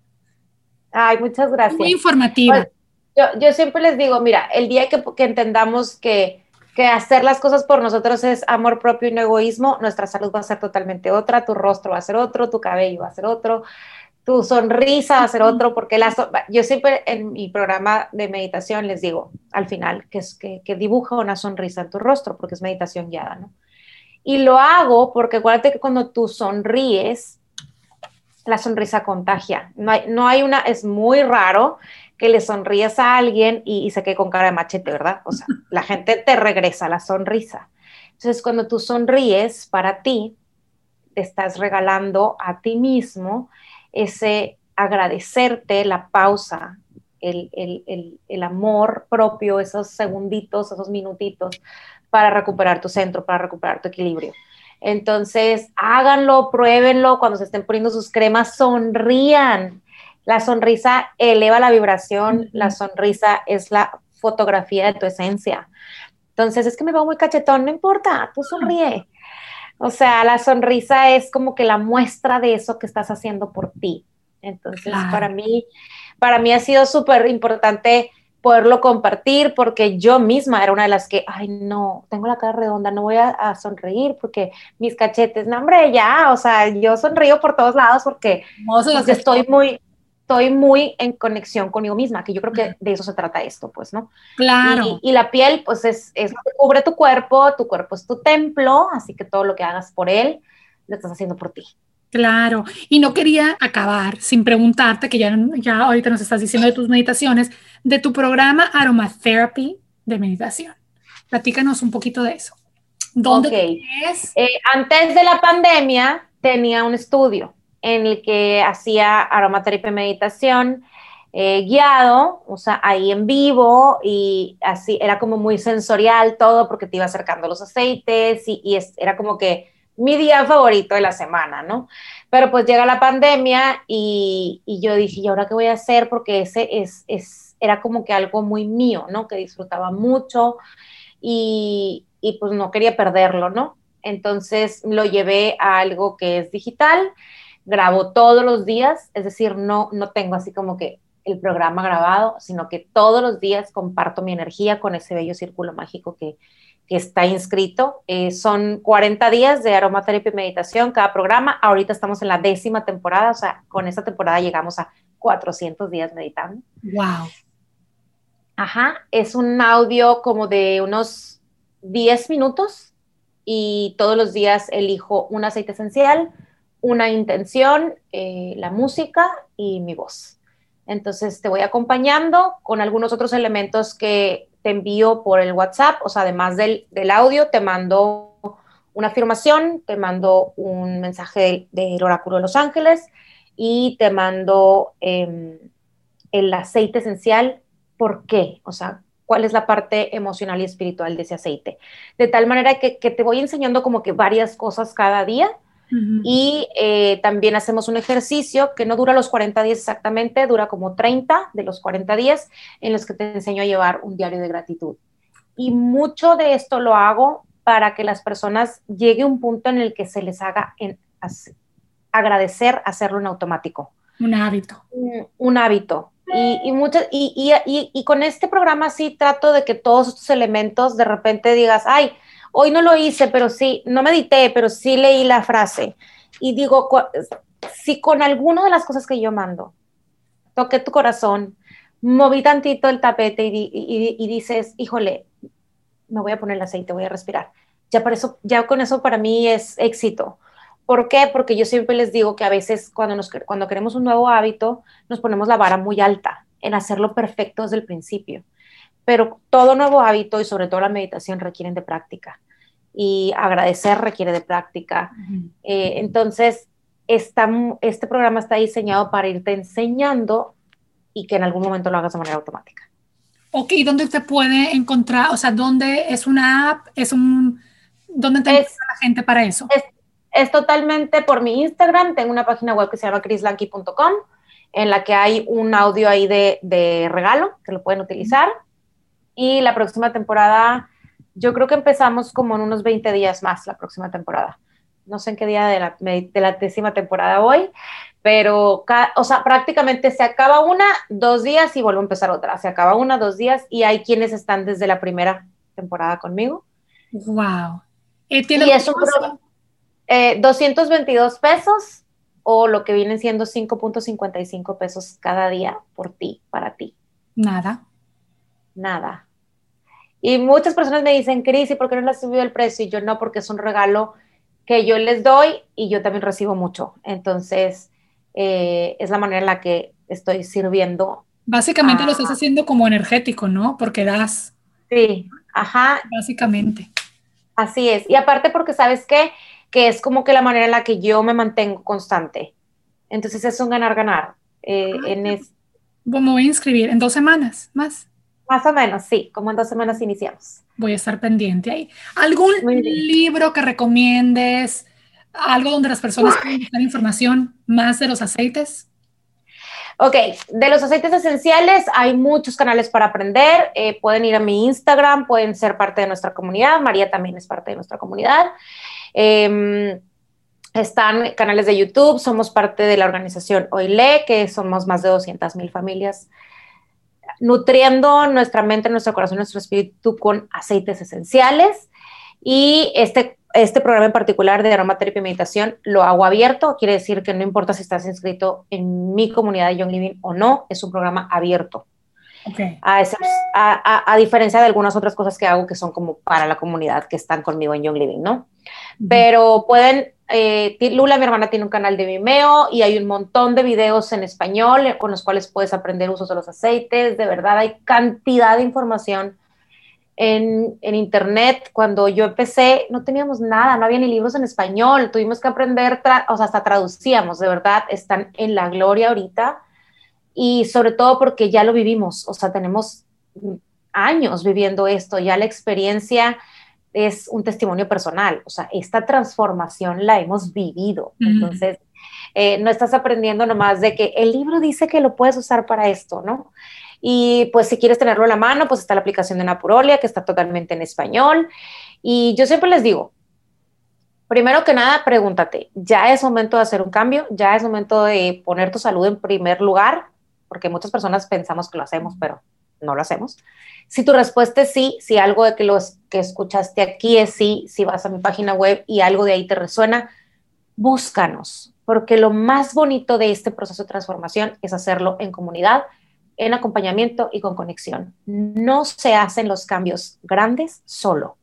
Ay, muchas gracias. Muy informativa. Pues, yo, siempre les digo, mira, el día que, que entendamos que que hacer las cosas por nosotros es amor propio y no egoísmo, nuestra salud va a ser totalmente otra, tu rostro va a ser otro, tu cabello va a ser otro, tu sonrisa va a ser otro, porque la yo siempre en mi programa de meditación les digo al final que, es, que, que dibuja una sonrisa en tu rostro, porque es meditación guiada, ¿no? Y lo hago porque acuérdate que cuando tú sonríes, la sonrisa contagia. No hay, no hay una, es muy raro que le sonríes a alguien y, se quede con cara de machete, ¿verdad? O sea, la gente te regresa la sonrisa. Entonces, cuando tú sonríes para ti, te estás regalando a ti mismo ese agradecerte, la pausa, el, el, el, amor propio, esos segunditos, esos minutitos para recuperar tu centro, para recuperar tu equilibrio. Entonces, háganlo, pruébenlo, cuando se estén poniendo sus cremas, sonrían, la sonrisa eleva la vibración, la sonrisa es la fotografía de tu esencia. Entonces, es que me veo muy cachetón, no importa, tú sonríe. O sea, la sonrisa es como que la muestra de eso que estás haciendo por ti. Entonces, para mí, para mí ha sido súper importante poderlo compartir porque yo misma era una de las que, ay, no, tengo la cara redonda, no voy a, sonreír porque mis cachetes, no, hombre, ya, o sea, yo sonrío por todos lados porque, porque estoy muy, estoy muy en conexión conmigo misma, que yo creo que de eso se trata esto, pues, ¿no? Claro. Y, la piel, pues, es, es, cubre tu cuerpo, tu cuerpo es tu templo, así que todo lo que hagas por él, lo estás haciendo por ti. Claro, y no quería acabar sin preguntarte, que ya, ya ahorita nos estás diciendo de tus meditaciones, de tu programa Aromatherapy de meditación. Platícanos un poquito de eso. ¿Dónde es? Eh, antes de la pandemia tenía un estudio en el que hacía aromaterapia y meditación eh, guiado, o sea, ahí en vivo y así era como muy sensorial todo porque te iba acercando los aceites y, era como que mi día favorito de la semana, ¿no? Pero pues llega la pandemia y, yo dije, ¿y ahora qué voy a hacer? Porque ese es, es, era como que algo muy mío, ¿no? Que disfrutaba mucho y, y pues no quería perderlo, ¿no? Entonces lo llevé a algo que es digital grabo todos los días, es decir, no, no tengo así como que el programa grabado, sino que todos los días comparto mi energía con ese bello círculo mágico que, está inscrito. Eh, son 40 días de aromaterapia y meditación cada programa. Ahorita estamos en la décima temporada, o sea, con esta temporada llegamos a 400 días meditando. ¡Wow! Ajá, es un audio como de unos 10 minutos y todos los días elijo un aceite esencial, una intención, eh, la música y mi voz. Entonces te voy acompañando con algunos otros elementos que te envío por el WhatsApp, o sea, además del, audio, te mando una afirmación, te mando un mensaje del oráculo de Los Ángeles y te mando em, el aceite esencial. ¿Por qué? O sea, cuál es la parte emocional y espiritual de ese aceite. De tal manera que te voy enseñando como que varias cosas cada día Y eh, también hacemos un ejercicio que no dura los 40 días exactamente, dura como 30 de los 40 días en los que te enseño a llevar un diario de gratitud. Y mucho de esto lo hago para que las personas llegue a un punto en el que se les haga en, agradecer hacerlo en automático. Un hábito. Un, hábito. Y, y, y, y, con este programa sí trato de que todos estos elementos de repente digas, ay, hoy no lo hice, pero sí, no medité, pero sí leí la frase. Y digo, si con alguna de las cosas que yo mando, toqué tu corazón, moví tantito el tapete y, dices, híjole, me voy a poner el aceite, voy a respirar. Ya, por eso, ya con eso para mí es éxito. ¿Por qué? Porque yo siempre les digo que a veces cuando, nos, cuando queremos un nuevo hábito, nos ponemos la vara muy alta en hacerlo perfecto desde el principio. Pero todo nuevo hábito y sobre todo la meditación requieren de práctica y agradecer requiere de práctica. Eh, entonces, este programa está diseñado para irte enseñando y que en algún momento lo hagas de manera automática. Ok, ¿dónde te puede encontrar? O sea, ¿dónde es una app? ¿Es un... ¿Dónde te es, la gente para eso? Es, totalmente por mi Instagram. Tengo una página web que se llama chrislanky.com en la que hay un audio ahí de, de regalo que lo pueden utilizar. Y la próxima temporada, yo creo que empezamos como en unos 20 días más la próxima temporada. No sé en qué día de la, de la décima temporada voy, pero, o sea, prácticamente se acaba una, dos días y vuelvo a empezar otra. Se acaba una, dos días y hay quienes están desde la primera temporada conmigo. ¡Wow! ¿Y, y es un eh, 222 pesos o lo que vienen siendo 5.55 pesos cada día por ti, para ti. Nada. Nada. Y muchas personas me dicen, Cris, ¿y por qué no le has subido el precio? Y yo no, porque es un regalo que yo les doy y yo también recibo mucho. Entonces, eh, es la manera en la que estoy sirviendo. Básicamente lo estás haciendo como energético, ¿no? Porque das. Sí, ajá. Básicamente. Así es. Y aparte porque sabes qué? que es como que la manera en la que yo me mantengo constante. Entonces es un ganar-ganar. Eh, ah, en es... Me voy a inscribir en dos semanas más. Más o menos, sí, como en dos semanas iniciamos. Voy a estar pendiente ahí. ¿Algún libro que recomiendes? ¿Algo donde las personas puedan buscar información más de los aceites? Ok, de los aceites esenciales hay muchos canales para aprender. Eh, pueden ir a mi Instagram, pueden ser parte de nuestra comunidad. María también es parte de nuestra comunidad. Em, están canales de YouTube, somos parte de la organización OILE, que somos más de 200 mil familias nutriendo nuestra mente, nuestro corazón, nuestro espíritu con aceites esenciales. Y este, este programa en particular de aromaterapia y meditación lo hago abierto, quiere decir que no importa si estás inscrito en mi comunidad de Young Living o no, es un programa abierto. A, a, a, diferencia de algunas otras cosas que hago que son como para la comunidad que están conmigo en Young Living, ¿no? Pero pueden eh, Lula, mi hermana, tiene un canal de Vimeo y hay un montón de videos en español eh, con los cuales puedes aprender usos de los aceites. De verdad, hay cantidad de información en, Internet. Cuando yo empecé, no teníamos nada, no había ni libros en español. Tuvimos que aprender, o sea, hasta traducíamos. De verdad, están en la gloria ahorita. Y sobre todo porque ya lo vivimos, o sea, tenemos años viviendo esto, ya la experiencia es un testimonio personal, o sea, esta transformación la hemos vivido. Entonces, eh, no estás aprendiendo nomás de que el libro dice que lo puedes usar para esto, ¿no? Y pues si quieres tenerlo a la mano, pues está la aplicación de Napurolia, que está totalmente en español. Y yo siempre les digo, primero que nada, pregúntate, ¿ya es momento de hacer un cambio? ¿Ya es momento de poner tu salud en primer lugar? Porque muchas personas pensamos que lo hacemos, pero no lo hacemos. Si tu respuesta es sí, si algo de que lo que escuchaste aquí es sí, si vas a mi página web y algo de ahí te resuena, búscanos, porque lo más bonito de este proceso de transformación es hacerlo en comunidad, en acompañamiento y con conexión. No se hacen los cambios grandes solo.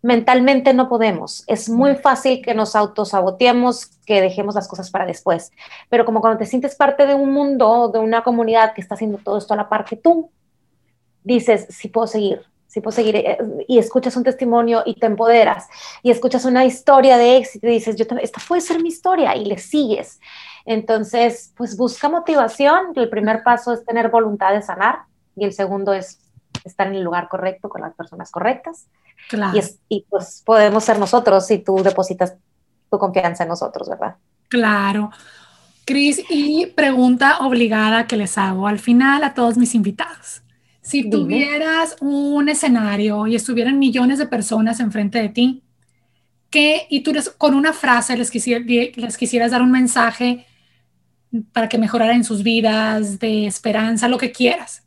Mentalmente no podemos. Es muy fácil que nos autosaboteemos, que dejemos las cosas para después. Pero como cuando te sientes parte de un mundo, de una comunidad que está haciendo todo esto a la par que tú, dices, sí puedo seguir, sí puedo seguir, eh, y escuchas un testimonio y te empoderas, y escuchas una historia de éxito y dices, yo esta puede ser mi historia, y le sigues. Entonces, pues busca motivación, el primer paso es tener voluntad de sanar, y el segundo es estar en el lugar correcto con las personas correctas. Y, y pues podemos ser nosotros si tú depositas tu confianza en nosotros, ¿verdad? Claro. Cris, y pregunta obligada que les hago al final a todos mis invitados. Si tuvieras un escenario y estuvieran millones de personas enfrente de ti, ¿qué, y tú con una frase les, les quisieras dar un mensaje para que mejoraran sus vidas, de esperanza, lo que quieras,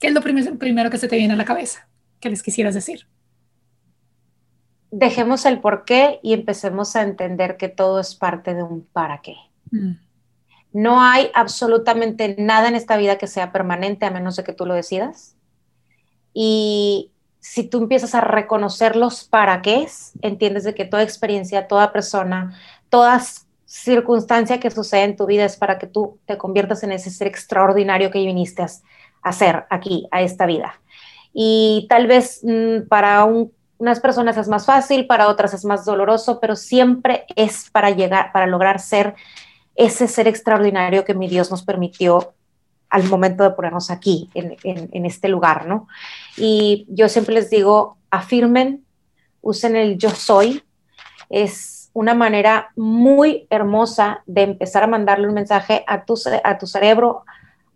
¿qué es lo primero que se te viene a la cabeza que les quisieras decir? Dejemos el por qué y empecemos a entender que todo es parte de un para qué. Mm. No hay absolutamente nada en esta vida que sea permanente a menos de que tú lo decidas. Y si tú empiezas a reconocer los para qué, entiendes de que toda experiencia, toda persona, toda circunstancia que sucede en tu vida es para que tú te conviertas en ese ser extraordinario que viniste a hacer aquí, a esta vida. Y tal vez mm, para unas personas es más fácil, para otras es más doloroso, pero siempre es para llegar, para lograr ser ese ser extraordinario que mi Dios nos permitió al momento de ponernos aquí, en, este lugar, ¿no? Y yo siempre les digo, afirmen, usen el yo soy, es una manera muy hermosa de empezar a mandarle un mensaje a tu, a tu cerebro,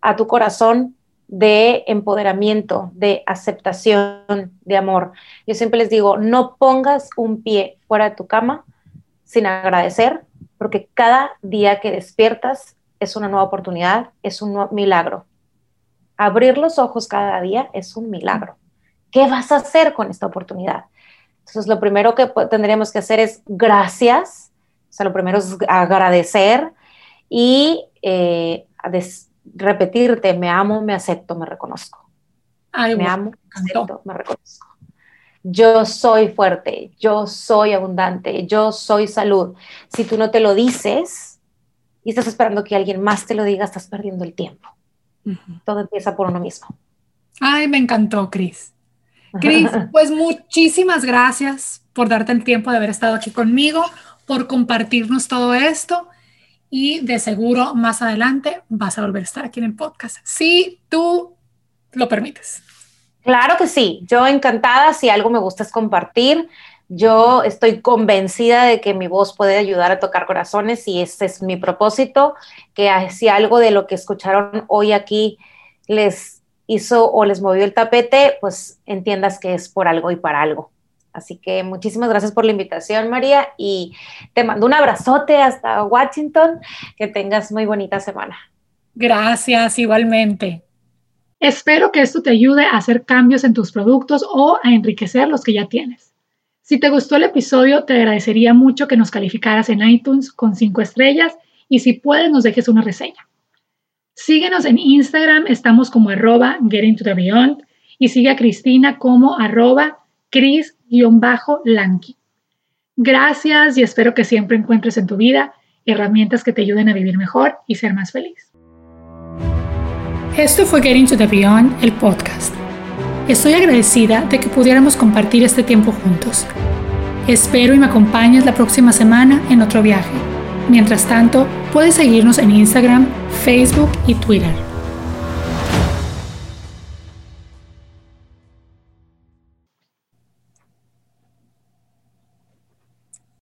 a tu corazón de empoderamiento, de aceptación, de amor. Yo siempre les digo, no pongas un pie fuera de tu cama sin agradecer, porque cada día que despiertas es una nueva oportunidad, es un milagro. Abrir los ojos cada día es un milagro. ¿Qué vas a hacer con esta oportunidad? Entonces, lo primero que tendríamos que hacer es gracias, o sea, lo primero es agradecer y eh, repetirte, me amo, me acepto, me reconozco. me amo, me acepto, me reconozco yo soy fuerte, yo soy abundante, yo soy salud. Si tú no te lo dices y estás esperando que alguien más te lo diga, estás perdiendo el tiempo. Todo empieza por uno mismo. Ay, me encantó, Cris. Cris, pues muchísimas gracias por darte el tiempo de haber estado aquí conmigo, por compartirnos todo esto y de seguro más adelante vas a volver a estar aquí en el podcast, si tú lo permites. Claro que sí, yo encantada, si algo me gusta es compartir. Yo estoy convencida de que mi voz puede ayudar a tocar corazones y ese es mi propósito, que si algo de lo que escucharon hoy aquí les hizo o les movió el tapete, pues entiendas que es por algo y para algo. Así que muchísimas gracias por la invitación, María, y te mando un abrazote hasta Washington. Que tengas muy bonita semana. Gracias, igualmente. Espero que esto te ayude a hacer cambios en tus productos o a enriquecer los que ya tienes. Si te gustó el episodio, te agradecería mucho que nos calificaras en iTunes con 5 estrellas y si puedes nos dejes una reseña. Síguenos en Instagram, estamos como arroba Getting to the Beyond y sigue a Cristina como arroba Cris-Lanky. Gracias y espero que siempre encuentres en tu vida herramientas que te ayuden a vivir mejor y ser más feliz. Esto fue Getting to the Beyond, el podcast. Estoy agradecida de que pudiéramos compartir este tiempo juntos. Espero y me acompañes la próxima semana en otro viaje. Mientras tanto, puedes seguirnos en Instagram, Facebook y Twitter.